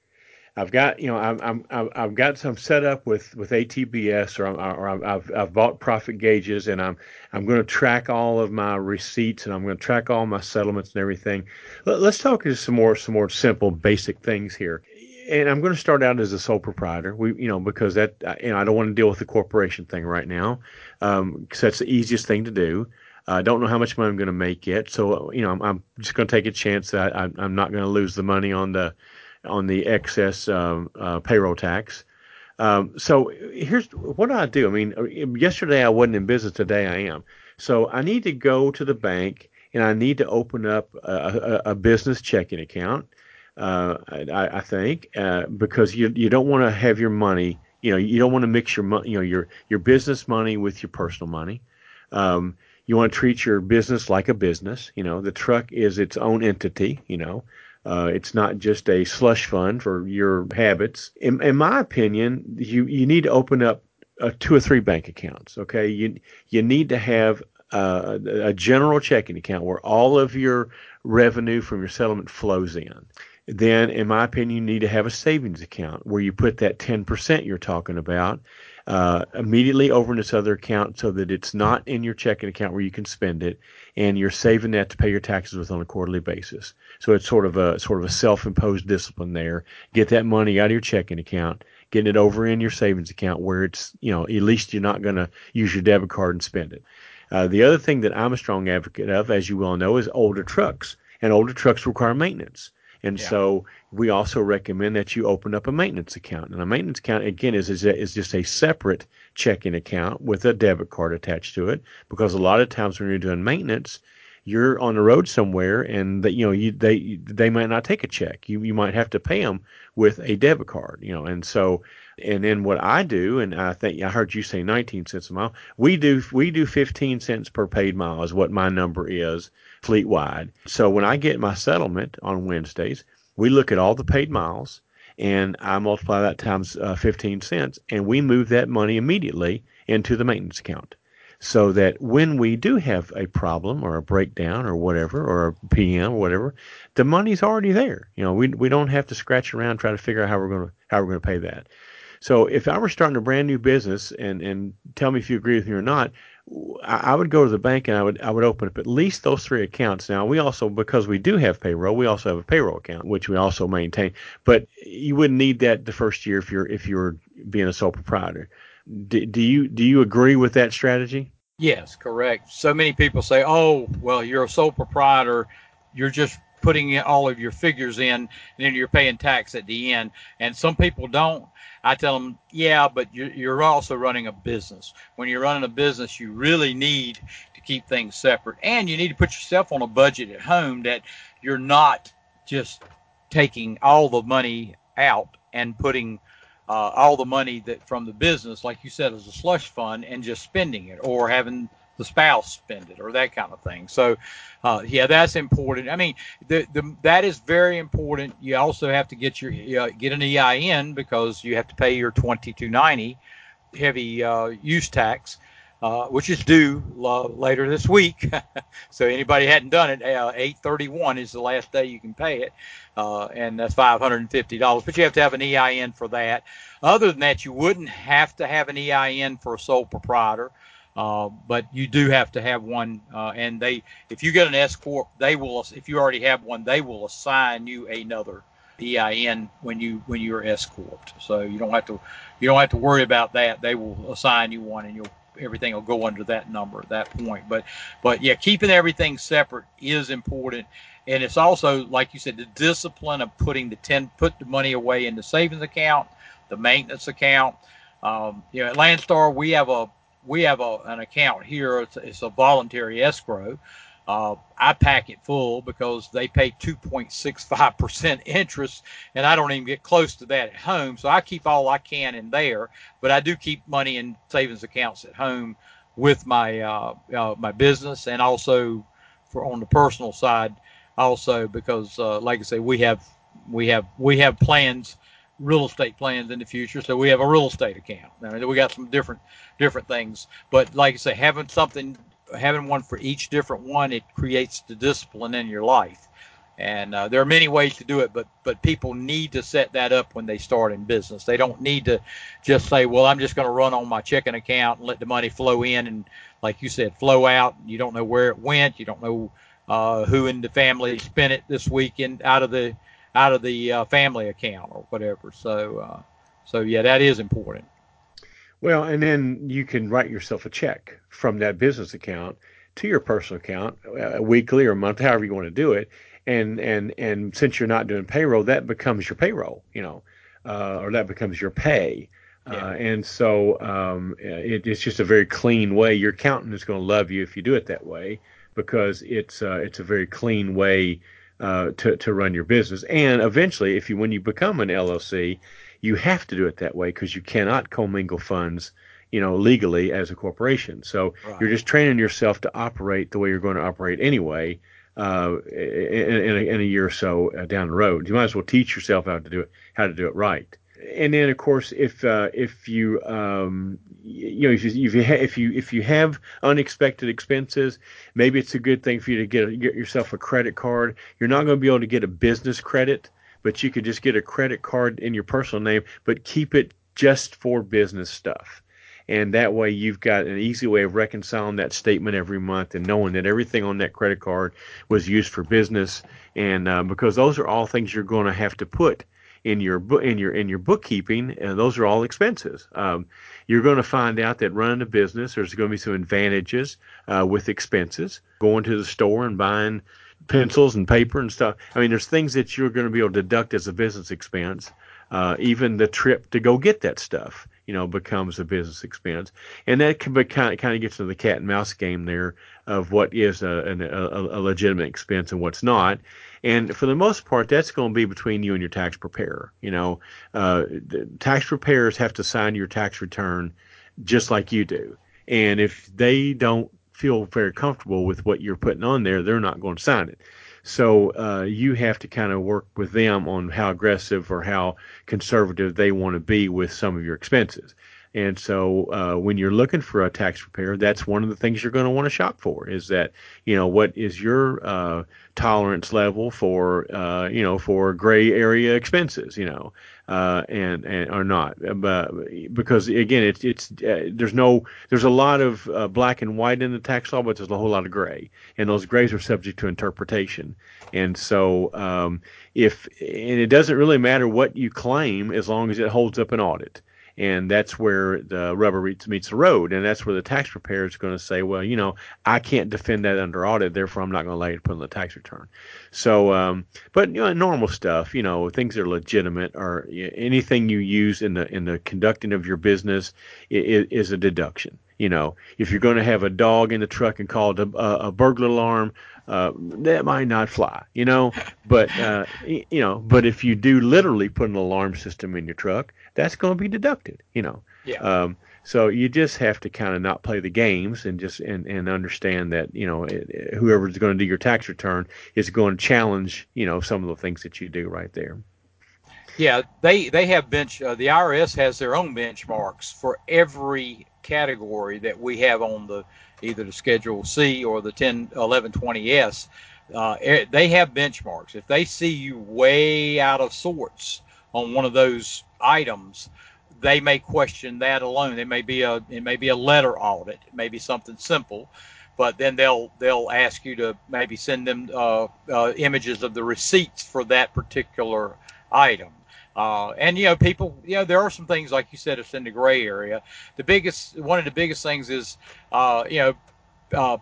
I've got you know I'm, I'm I've got some set up with with ATBS or, I'm, or I've I've bought profit gauges and I'm I'm going to track all of my receipts and I'm going to track all my settlements and everything. Let, us talk just some more some more simple basic things here. And I'm going to start out as a sole proprietor. We you know because that you know I don't want to deal with the corporation thing right now because um, that's the easiest thing to do. I uh, don't know how much money I'm going to make yet, so you know I'm, I'm just going to take a chance that I, I'm not going to lose the money on the on the excess um, uh, payroll tax. Um, so here's what do I do? I mean, yesterday I wasn't in business. Today I am. So I need to go to the bank and I need to open up a, a, a business checking account. Uh, I, I, think uh, because you you don't want to have your money. You know, you don't want to mix your money. You know, your your business money with your personal money. Um, you want to treat your business like a business. You know, the truck is its own entity. You know, uh, it's not just a slush fund for your habits. In, in my opinion, you, you need to open up uh, two or three bank accounts. Okay, you you need to have uh, a general checking account where all of your revenue from your settlement flows in. Then, in my opinion, you need to have a savings account where you put that 10% you're talking about uh, immediately over in this other account so that it's not in your checking account where you can spend it, and you're saving that to pay your taxes with on a quarterly basis. So it's sort of a sort of a self-imposed discipline there. Get that money out of your checking account, getting it over in your savings account where it's you know at least you're not going to use your debit card and spend it. Uh, the other thing that I'm a strong advocate of, as you well know, is older trucks, and older trucks require maintenance. And yeah. so we also recommend that you open up a maintenance account. And a maintenance account, again, is, is, is just a separate checking account with a debit card attached to it. Because a lot of times when you're doing maintenance, you're on the road somewhere and that you know you they they might not take a check. You you might have to pay them with a debit card you know. And so and then what I do and I think I heard you say 19 cents a mile. We do we do 15 cents per paid mile is what my number is fleet wide. So when I get my settlement on Wednesdays, we look at all the paid miles and I multiply that times uh, 15 cents and we move that money immediately into the maintenance account so that when we do have a problem or a breakdown or whatever or a PM or whatever, the money's already there. You know, we we don't have to scratch around trying to figure out how we're going to how we're going to pay that. So if I were starting a brand new business and and tell me if you agree with me or not, I would go to the bank and I would I would open up at least those three accounts. Now we also because we do have payroll, we also have a payroll account which we also maintain. But you wouldn't need that the first year if you're if you're being a sole proprietor. Do, do you do you agree with that strategy? Yes, correct. So many people say, "Oh, well, you're a sole proprietor. You're just putting all of your figures in, and then you're paying tax at the end." And some people don't. I tell them, yeah, but you're, you're also running a business. When you're running a business, you really need to keep things separate, and you need to put yourself on a budget at home that you're not just taking all the money out and putting uh, all the money that from the business, like you said, as a slush fund, and just spending it, or having the spouse spend it or that kind of thing. So, uh, yeah, that's important. I mean, the, the, that is very important. You also have to get your uh, get an EIN because you have to pay your 2290 heavy uh, use tax. uh, which is due later this week. [LAUGHS] so anybody hadn't done it, uh, 831 is the last day you can pay it, uh, and that's $550. But you have to have an EIN for that. Other than that, you wouldn't have to have an EIN for a sole proprietor. Uh, but you do have to have one, uh, and they, if you get an S corp, they will. If you already have one, they will assign you another EIN when you when you're S corp. So you don't have to you don't have to worry about that. They will assign you one, and you'll everything will go under that number at that point. But but yeah, keeping everything separate is important, and it's also like you said, the discipline of putting the ten put the money away in the savings account, the maintenance account. Um, you know, at Landstar we have a we have a, an account here. It's, it's a voluntary escrow. Uh, I pack it full because they pay 2.65% [LAUGHS] interest, and I don't even get close to that at home. So I keep all I can in there, but I do keep money in savings accounts at home with my uh, uh, my business, and also for on the personal side, also because, uh, like I say, we have we have we have plans real estate plans in the future. So we have a real estate account. Now, we got some different different things, but like I say, having something having one for each different one, it creates the discipline in your life. And uh, there are many ways to do it, but but people need to set that up when they start in business. They don't need to just say, "Well, I'm just going to run on my checking account and let the money flow in," and like you said, flow out. You don't know where it went. You don't know uh, who in the family spent it this weekend out of the out of the uh, family account or whatever. So uh, so yeah, that is important. Well, and then you can write yourself a check from that business account to your personal account uh, weekly or monthly, however you want to do it. And and and since you're not doing payroll, that becomes your payroll, you know, uh, or that becomes your pay. Uh, yeah. Uh, and so um, it, it's just a very clean way. Your accountant is going to love you if you do it that way because it's uh, it's a very clean way uh, to to run your business. And eventually, if you when you become an LLC, you have to do it that way because you cannot commingle funds you know legally as a corporation so right. you're just training yourself to operate the way you're going to operate anyway uh, in, in, a, in, a, year or so uh, down the road you might as well teach yourself how to do it how to do it right and then of course if uh, if you um, you know if you if you, ha- if you if you have unexpected expenses maybe it's a good thing for you to get get yourself a credit card you're not going to be able to get a business credit but you could just get a credit card in your personal name, but keep it just for business stuff. And that way you've got an easy way of reconciling that statement every month and knowing that everything on that credit card was used for business. And uh, because those are all things you're going to have to put in your in your in your bookkeeping, and those are all expenses. Um, you're going to find out that running a business, there's going to be some advantages uh, with expenses. Going to the store and buying pencils and paper and stuff. I mean, there's things that you're going to be able to deduct as a business expense. Uh, even the trip to go get that stuff, you know, becomes a business expense, and that can be kind of kind of gets into the cat and mouse game there of what is a, a, a legitimate expense and what's not. And for the most part, that's going to be between you and your tax preparer. You know, uh, tax preparers have to sign your tax return just like you do, and if they don't feel very comfortable with what you're putting on there, they're not going to sign it. So uh, you have to kind of work with them on how aggressive or how conservative they want to be with some of your expenses. And so uh, when you're looking for a tax preparer, that's one of the things you're going to want to shop for is that, you know, what is your uh, tolerance level for, uh, you know, for gray area expenses, you know, uh, and, and or not. But because again, it's, it's, uh, there's no, there's a lot of uh, black and white in the tax law, but there's a whole lot of gray and those grays are subject to interpretation. And so, um, if, and it doesn't really matter what you claim as long as it holds up an audit and that's where the rubber meets the road, and that's where the tax preparer is going to say, well, you know, I can't defend that under audit, therefore I'm not going to allow you put on the tax return. So, um, but you know, normal stuff, you know, things that are legitimate or anything you use in the in the conducting of your business is, is a deduction. You know, if you're going to have a dog in the truck and call it a, a burglar alarm, uh, that might not fly, you know. But uh, you know, but if you do literally put an alarm system in your truck, that's going to be deducted, you know. Yeah. Um, so you just have to kind of not play the games and just and, and understand that you know it, whoever's going to do your tax return is going to challenge you know some of the things that you do right there. Yeah, they they have bench. Uh, the IRS has their own benchmarks for every category that we have on the either the Schedule C or the 10 1120S, uh, eh, they have benchmarks. If they see you way out of sorts on one of those items, they may question that alone. It may be a it may be a letter audit, it may be something simple, but then they'll they'll ask you to maybe send them uh, uh, images of the receipts for that particular item. Uh, and you know, people, you know, there are some things like you said, it's in the gray area. The biggest, one of the biggest things is, uh, you know, uh,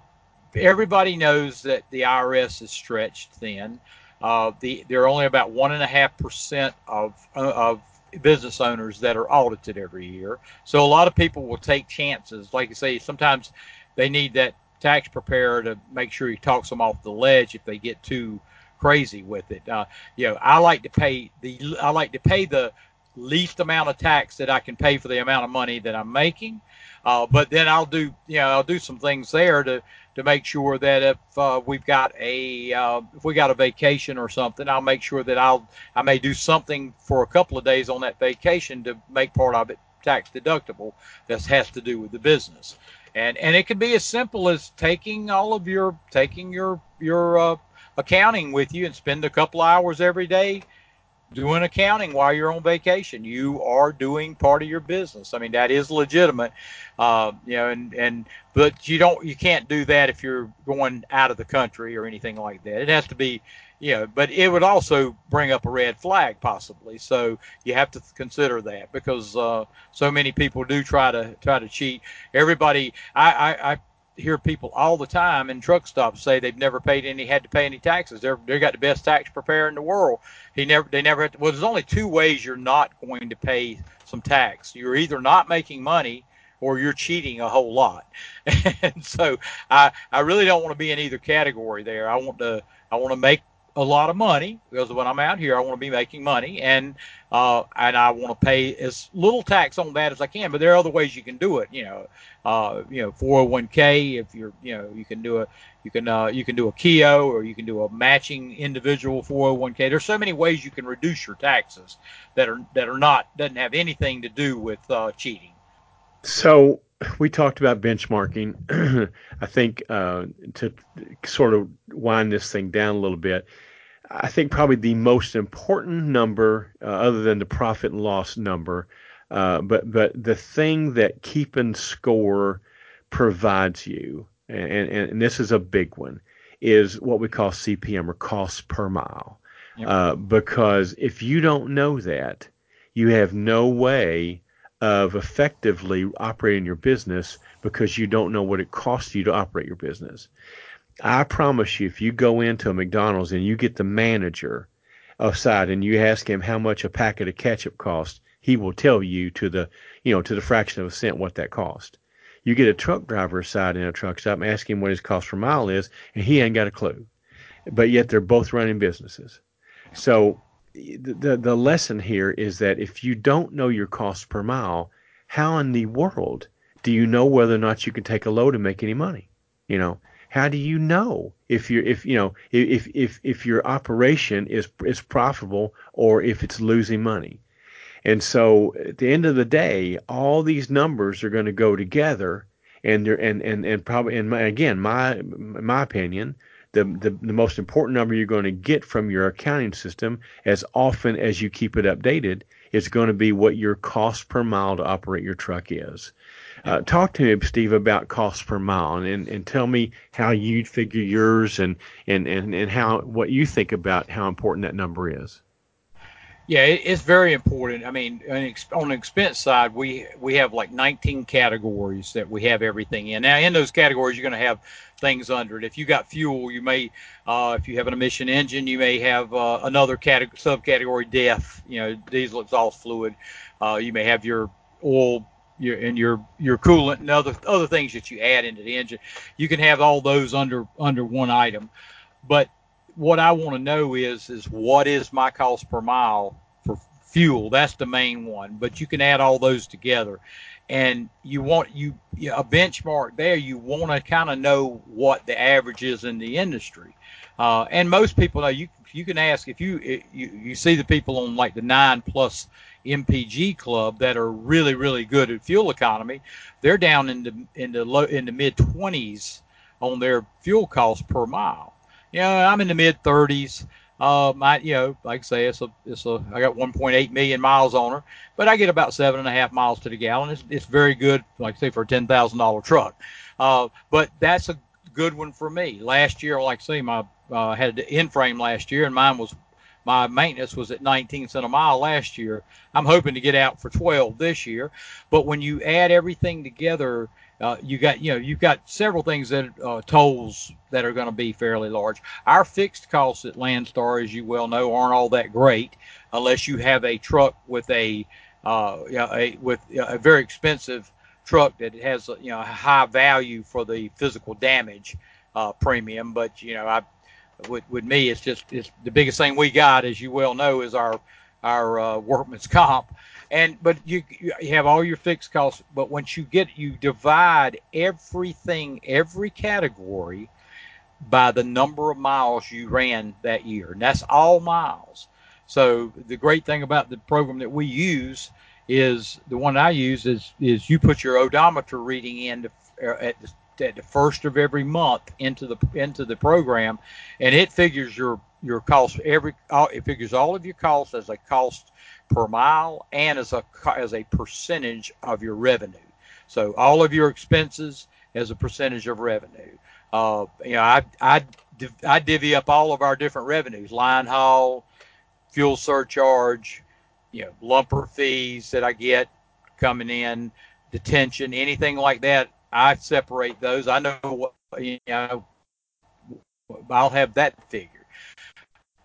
everybody knows that the IRS is stretched thin. Uh, the there are only about one and a half percent of of business owners that are audited every year. So a lot of people will take chances. Like you say, sometimes they need that tax preparer to make sure he talks them off the ledge if they get too crazy with it. Uh, you know, I like to pay the I like to pay the least amount of tax that I can pay for the amount of money that I'm making. Uh, but then I'll do, you know, I'll do some things there to to make sure that if uh, we've got a uh, if we got a vacation or something, I'll make sure that I'll I may do something for a couple of days on that vacation to make part of it tax deductible. That has to do with the business, and and it can be as simple as taking all of your taking your your uh, accounting with you and spend a couple hours every day doing accounting while you're on vacation. You are doing part of your business. I mean, that is legitimate, uh, you know, and, and, but you don't, you can't do that if you're going out of the country or anything like that. It has to be, you know, but it would also bring up a red flag possibly. So you have to consider that because, uh, so many people do try to, try to cheat. Everybody, I, I, I hear people all the time in truck stops say they've never paid any, had to pay any taxes. They're they got the best tax preparer in the world. He never, they never. Had to, well, there's only two ways you're not going to pay some tax. You're either not making money or you're cheating a whole lot. [LAUGHS] and so I, I really don't want to be in either category there. I want to, I want to make a lot of money because when I'm out here, I want to be making money, and uh, and I want to pay as little tax on that as I can. But there are other ways you can do it. You know, uh, you know, 401k. If you're, you know, you can do a, you can, uh, you can do a Keogh or you can do a matching individual 401k. There's so many ways you can reduce your taxes that are that are not doesn't have anything to do with uh, cheating. So we talked about benchmarking. [CLEARS THROAT] I think uh, to sort of wind this thing down a little bit, I think probably the most important number, uh, other than the profit and loss number, uh, but but the thing that keeping score provides you, and, and, and, this is a big one, is what we call CPM or cost per mile. Yep. Uh, because if you don't know that, you have no way of effectively operating your business because you don't know what it costs you to operate your business. I promise you, if you go into a McDonald's and you get the manager aside and you ask him how much a packet of ketchup costs, he will tell you to the you know to the fraction of a cent what that cost. You get a truck driver aside in a truck stop and ask him what his cost per mile is, and he ain't got a clue. But yet they're both running businesses. So the, the lesson here is that if you don't know your cost per mile, how in the world do you know whether or not you can take a load and make any money? You know, how do you know if you're if you know if if if your operation is is profitable or if it's losing money? And so at the end of the day, all these numbers are going to go together and and and and probably and my, again my my opinion the, the, the most important number you're going to get from your accounting system as often as you keep it updated is going to be what your cost per mile to operate your truck is. Uh, talk to me, Steve, about cost per mile and, and tell me how you figure yours and, and, and, and how what you think about how important that number is. Yeah, it's very important. I mean, on the expense side, we we have like 19 categories that we have everything in. Now, in those categories, you're going to have things under it. If you got fuel, you may, uh, if you have an emission engine, you may have uh, another category, subcategory DEF, you know, diesel exhaust fluid. Uh, you may have your oil your and your your coolant and other other things that you add into the engine. You can have all those under under one item, but what I want to know is is what is my cost per mile fuel? That's the main one. But you can add all those together, and you want you, you a benchmark there. You want to kind of know what the average is in the industry, uh, and most people know you. You can ask if you you you see the people on like the nine plus MPG club that are really really good at fuel economy. They're down in the in the low in the mid 20s on their fuel cost per mile. You know, I'm in the mid 30s. Uh, my, you know, like I say, it's a, it's a, I got 1.8 million miles on her, but I get about seven and a half miles to the gallon. It's, it's very good, like I say, for a ten thousand dollar truck. Uh, but that's a good one for me. Last year, like I say, my uh, had an in frame last year, and mine was my maintenance was at 19 cent a mile last year. I'm hoping to get out for 12 this year. But when you add everything together, uh, you got you know you've got several things that uh, tolls that are going to be fairly large. Our fixed costs at Landstar, as you well know, aren't all that great unless you have a truck with a uh, a with a very expensive truck that has you know a high value for the physical damage uh, premium. But you know, I with, with me, it's just it's the biggest thing we got, as you well know, is our our uh, workman's comp and but you you have all your fixed costs but once you get you divide everything every category by the number of miles you ran that year. And that's all miles. So the great thing about the program that we use is the one I use is is you put your odometer reading in to, uh, at the, at the first of every month into the into the program, and it figures your your cost. Every it figures all of your costs as a cost per mile and as a as a percentage of your revenue. So all of your expenses as a percentage of revenue. Uh, you know, I I I divvy up all of our different revenues: line haul, fuel surcharge, you know, lumper fees that I get coming in, detention, anything like that. I separate those. I know what you know. I'll have that figure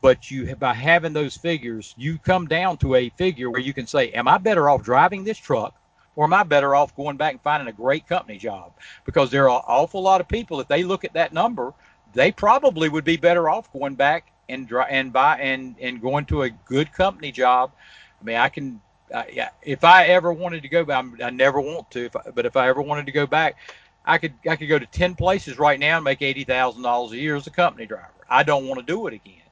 but you by having those figures, you come down to a figure where you can say, "Am I better off driving this truck, or am I better off going back and finding a great company job?" Because there are an awful lot of people. If they look at that number, they probably would be better off going back and and buy and and going to a good company job. I mean, I can. Uh, yeah, if I ever wanted to go back, I never want to. If I, but if I ever wanted to go back, I could I could go to ten places right now and make eighty thousand dollars a year as a company driver. I don't want to do it again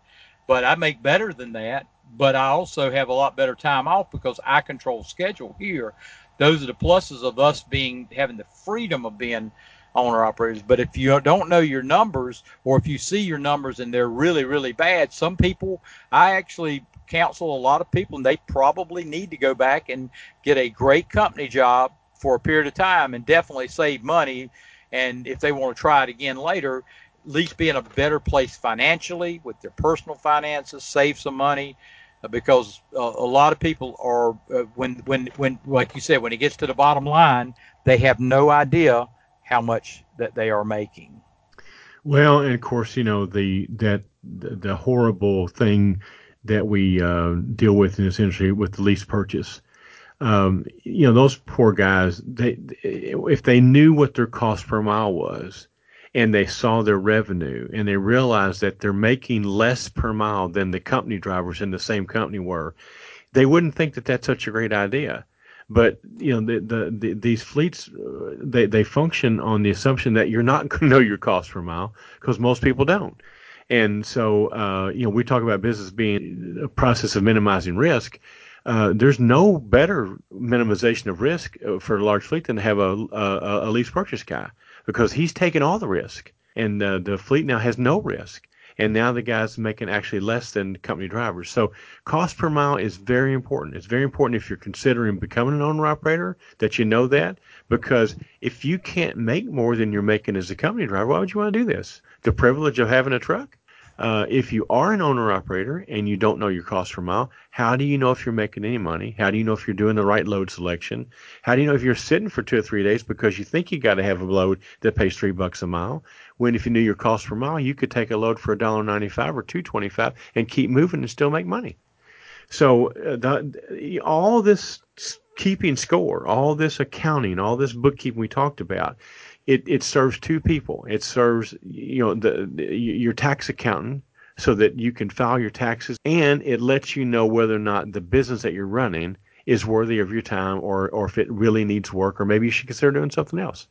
but I make better than that. But I also have a lot better time off because I control schedule here. Those are the pluses of us being having the freedom of being owner operators. But if you don't know your numbers, or if you see your numbers and they're really really bad, some people I actually counsel a lot of people, and they probably need to go back and get a great company job for a period of time and definitely save money. And if they want to try it again later, at least be in a better place financially with their personal finances, save some money, uh, because uh, a lot of people are uh, when when when like you said when it gets to the bottom line, they have no idea how much that they are making. Well, and of course, you know the that the, horrible thing that we uh, deal with in this industry with the lease purchase. Um, you know, those poor guys. They if they knew what their cost per mile was, and they saw their revenue and they realized that they're making less per mile than the company drivers in the same company were, they wouldn't think that that's such a great idea. But you know, the, the, the these fleets uh, they they function on the assumption that you're not [LAUGHS] going to know your cost per mile because most people don't. And so, uh, you know, we talk about business being a process of minimizing risk. Uh, there's no better minimization of risk uh, for a large fleet than to have a, a, a lease purchase guy because he's taking all the risk, and uh, the fleet now has no risk. And now the guy's making actually less than company drivers. So cost per mile is very important. It's very important if you're considering becoming an owner operator that you know that because if you can't make more than you're making as a company driver, why would you want to do this? The privilege of having a truck? Uh, if you are an owner operator and you don't know your cost per mile, how do you know if you're making any money? How do you know if you're doing the right load selection? How do you know if you're sitting for two or three days because you think you got to have a load that pays three bucks a mile? When if you knew your cost per mile, you could take a load for a dollar ninety-five or two twenty-five and keep moving and still make money. So uh, the, all this keeping score, all this accounting, all this bookkeeping we talked about it, it serves two people. It serves you know the, the, your tax accountant so that you can file your taxes, and it lets you know whether or not the business that you're running is worthy of your time or, or if it really needs work, or maybe you should consider doing something else.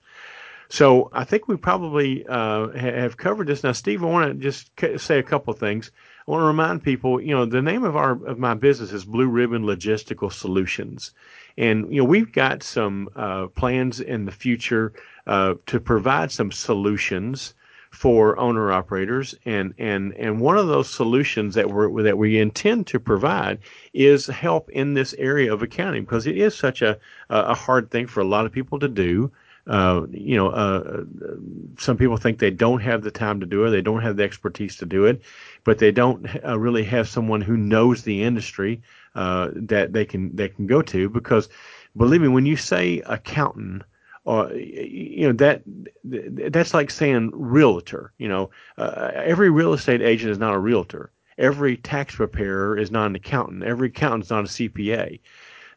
So I think we probably uh, have covered this. Now, Steve, I want to just say a couple of things. I want to remind people, you know, the name of our of my business is Blue Ribbon Logistical Solutions, and you know we've got some uh, plans in the future uh, to provide some solutions for owner operators and and and one of those solutions that we that we intend to provide is help in this area of accounting because it is such a a hard thing for a lot of people to do uh, you know, uh, some people think they don't have the time to do it, they don't have the expertise to do it, but they don't uh, really have someone who knows the industry uh, that they can they can go to. Because, believe me, when you say accountant, or you know that that's like saying realtor. You know, uh, every real estate agent is not a realtor. Every tax preparer is not an accountant. Every accountant is not a CPA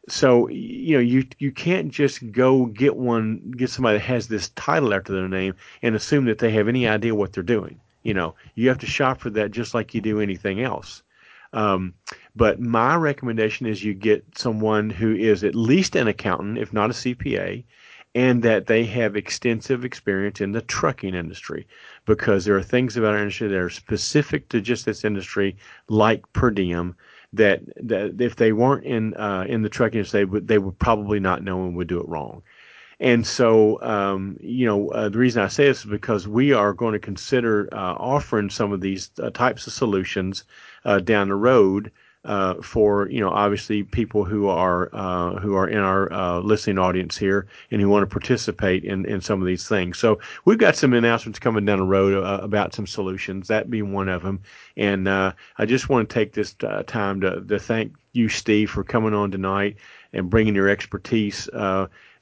so you know you you can't just go get one get somebody that has this title after their name and assume that they have any idea what they're doing you know you have to shop for that just like you do anything else um, but my recommendation is you get someone who is at least an accountant if not a cpa and that they have extensive experience in the trucking industry because there are things about our industry that are specific to just this industry like per diem that that if they weren't in uh, in the trucking industry, they would they would probably not know and would do it wrong. And so, um, you know, uh, the reason I say this is because we are going to consider uh, offering some of these uh, types of solutions uh, down the road uh, for you know obviously people who are uh, who are in our uh, listening audience here and who want to participate in, in some of these things. So we've got some announcements coming down the road uh, about some solutions. That being one of them. And uh, I just want to take this uh, time to, to thank you, Steve, for coming on tonight and bringing your expertise.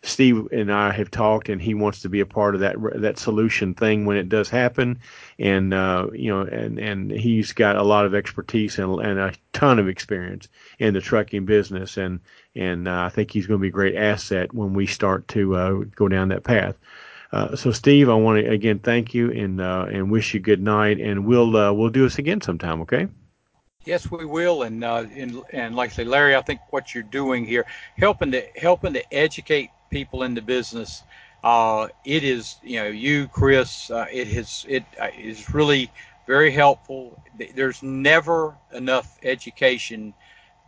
Steve and I have talked, and he wants to be a part of that that solution thing when it does happen. And uh, you know, and and he's got a lot of expertise and, and a ton of experience in the trucking business, and and uh, I think he's going to be a great asset when we start to uh, go down that path. Uh, so, Steve, I want to again thank you and uh, and wish you good night, and we'll uh, we'll do this again sometime, okay? Yes, we will, and uh, and and like I say, Larry, I think what you're doing here, helping to helping to educate people in the business. Uh, it is, you know, you, Chris, uh, it has, it uh, is really very helpful. There's never enough education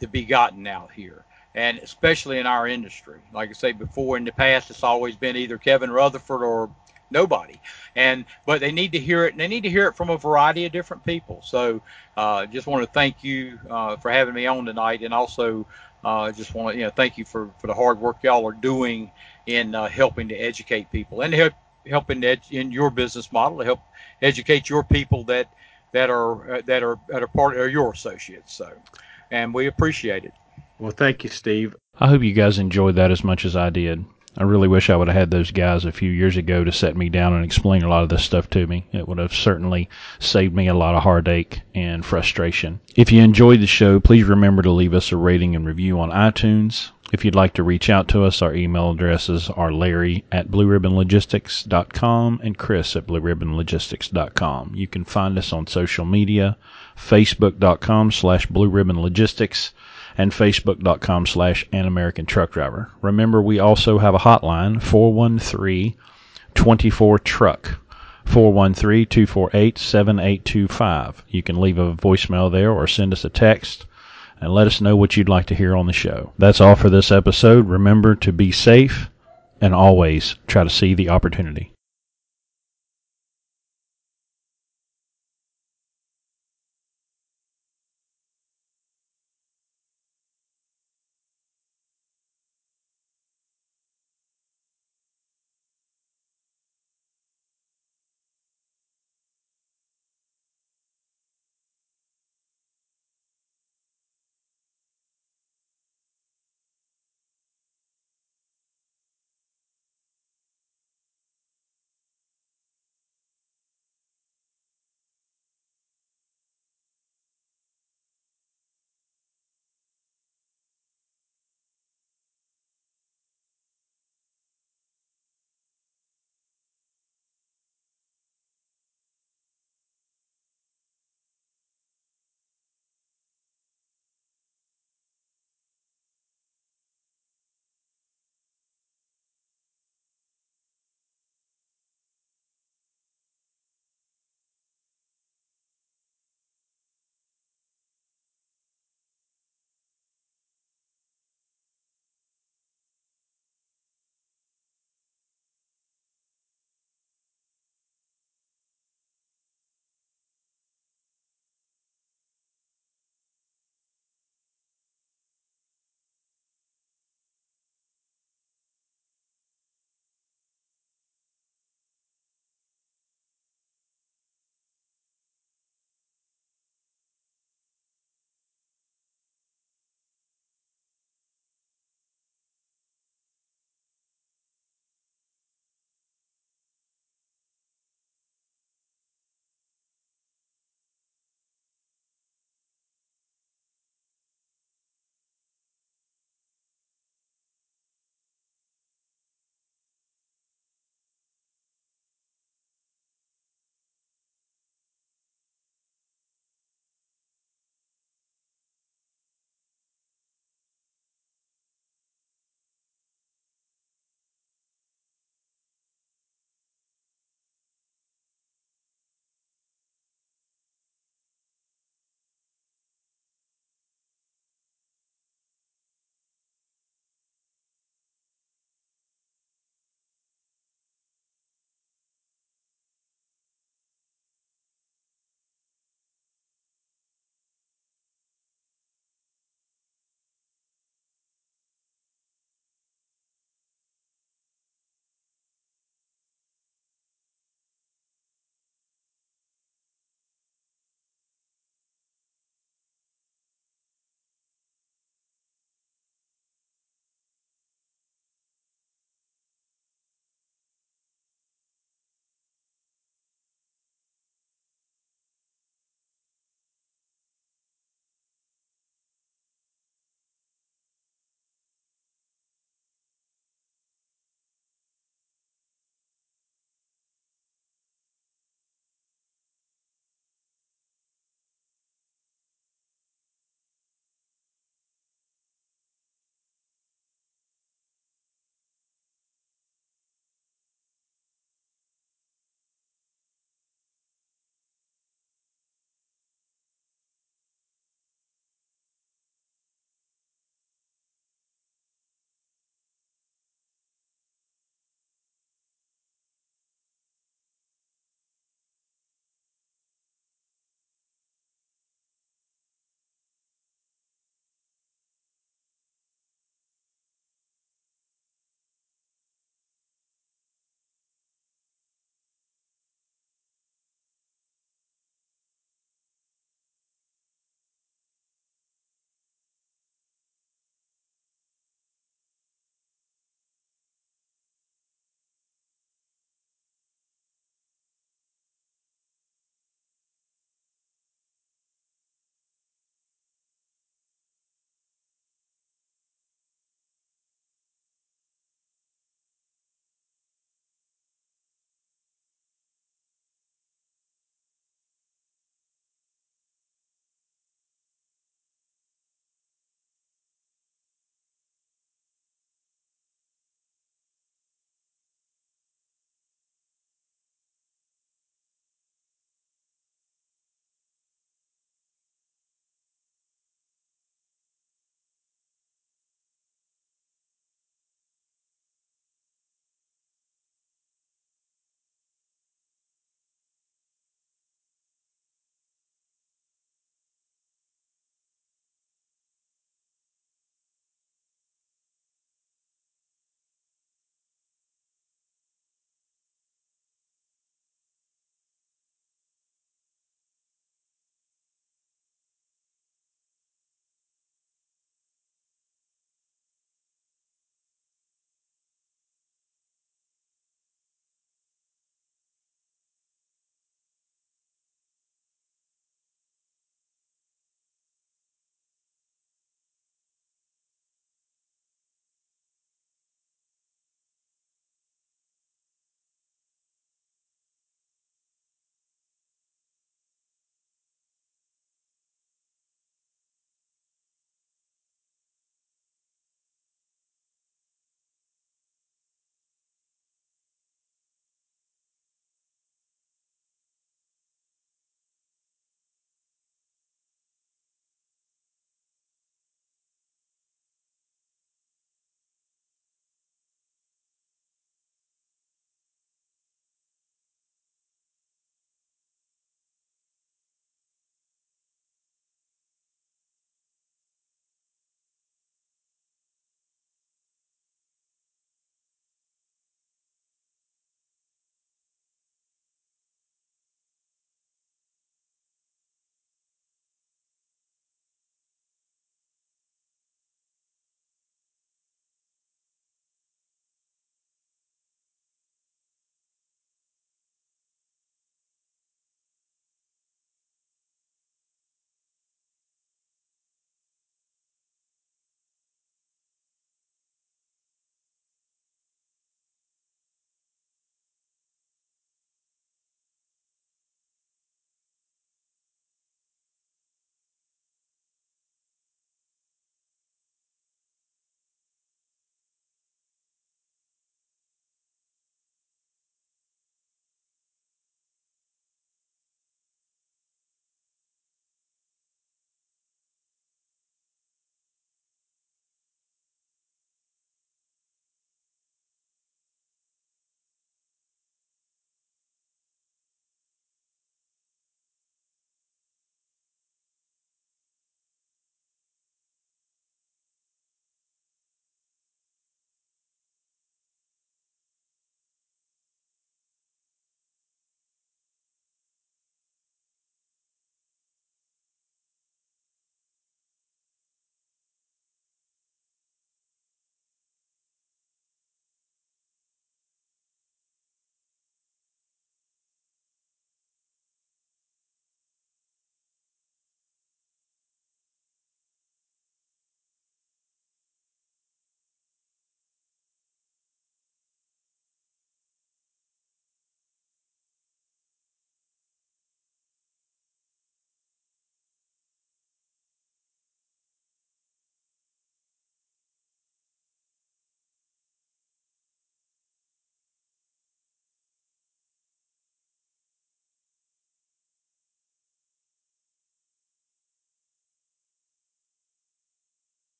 to be gotten out here, and especially in our industry. Like I say before, in the past, it's always been either Kevin Rutherford or nobody and but they need to hear it and they need to hear it from a variety of different people so uh, just want to thank you uh, for having me on tonight and also I uh, just want to you know thank you for, for the hard work y'all are doing in uh, helping to educate people and help helping to ed- in your business model to help educate your people that that are uh, that are that are part of your associates. So, and we appreciate it. Well, thank you, Steve. I hope you guys enjoyed that as much as I did. I really wish I would have had those guys a few years ago to set me down and explain a lot of this stuff to me. It would have certainly saved me a lot of heartache and frustration. If you enjoyed the show, please remember to leave us a rating and review on iTunes. If you'd like to reach out to us, our email addresses are Larry at BlueRibbonLogistics.com and Chris at BlueRibbonLogistics.com. You can find us on social media, Facebook.com slash BlueRibbonLogistics and facebook.com slash an American truck driver. Remember, we also have a hotline, 413 24 truck. 413 248 7825. You can leave a voicemail there or send us a text and let us know what you'd like to hear on the show. That's all for this episode. Remember to be safe and always try to see the opportunity.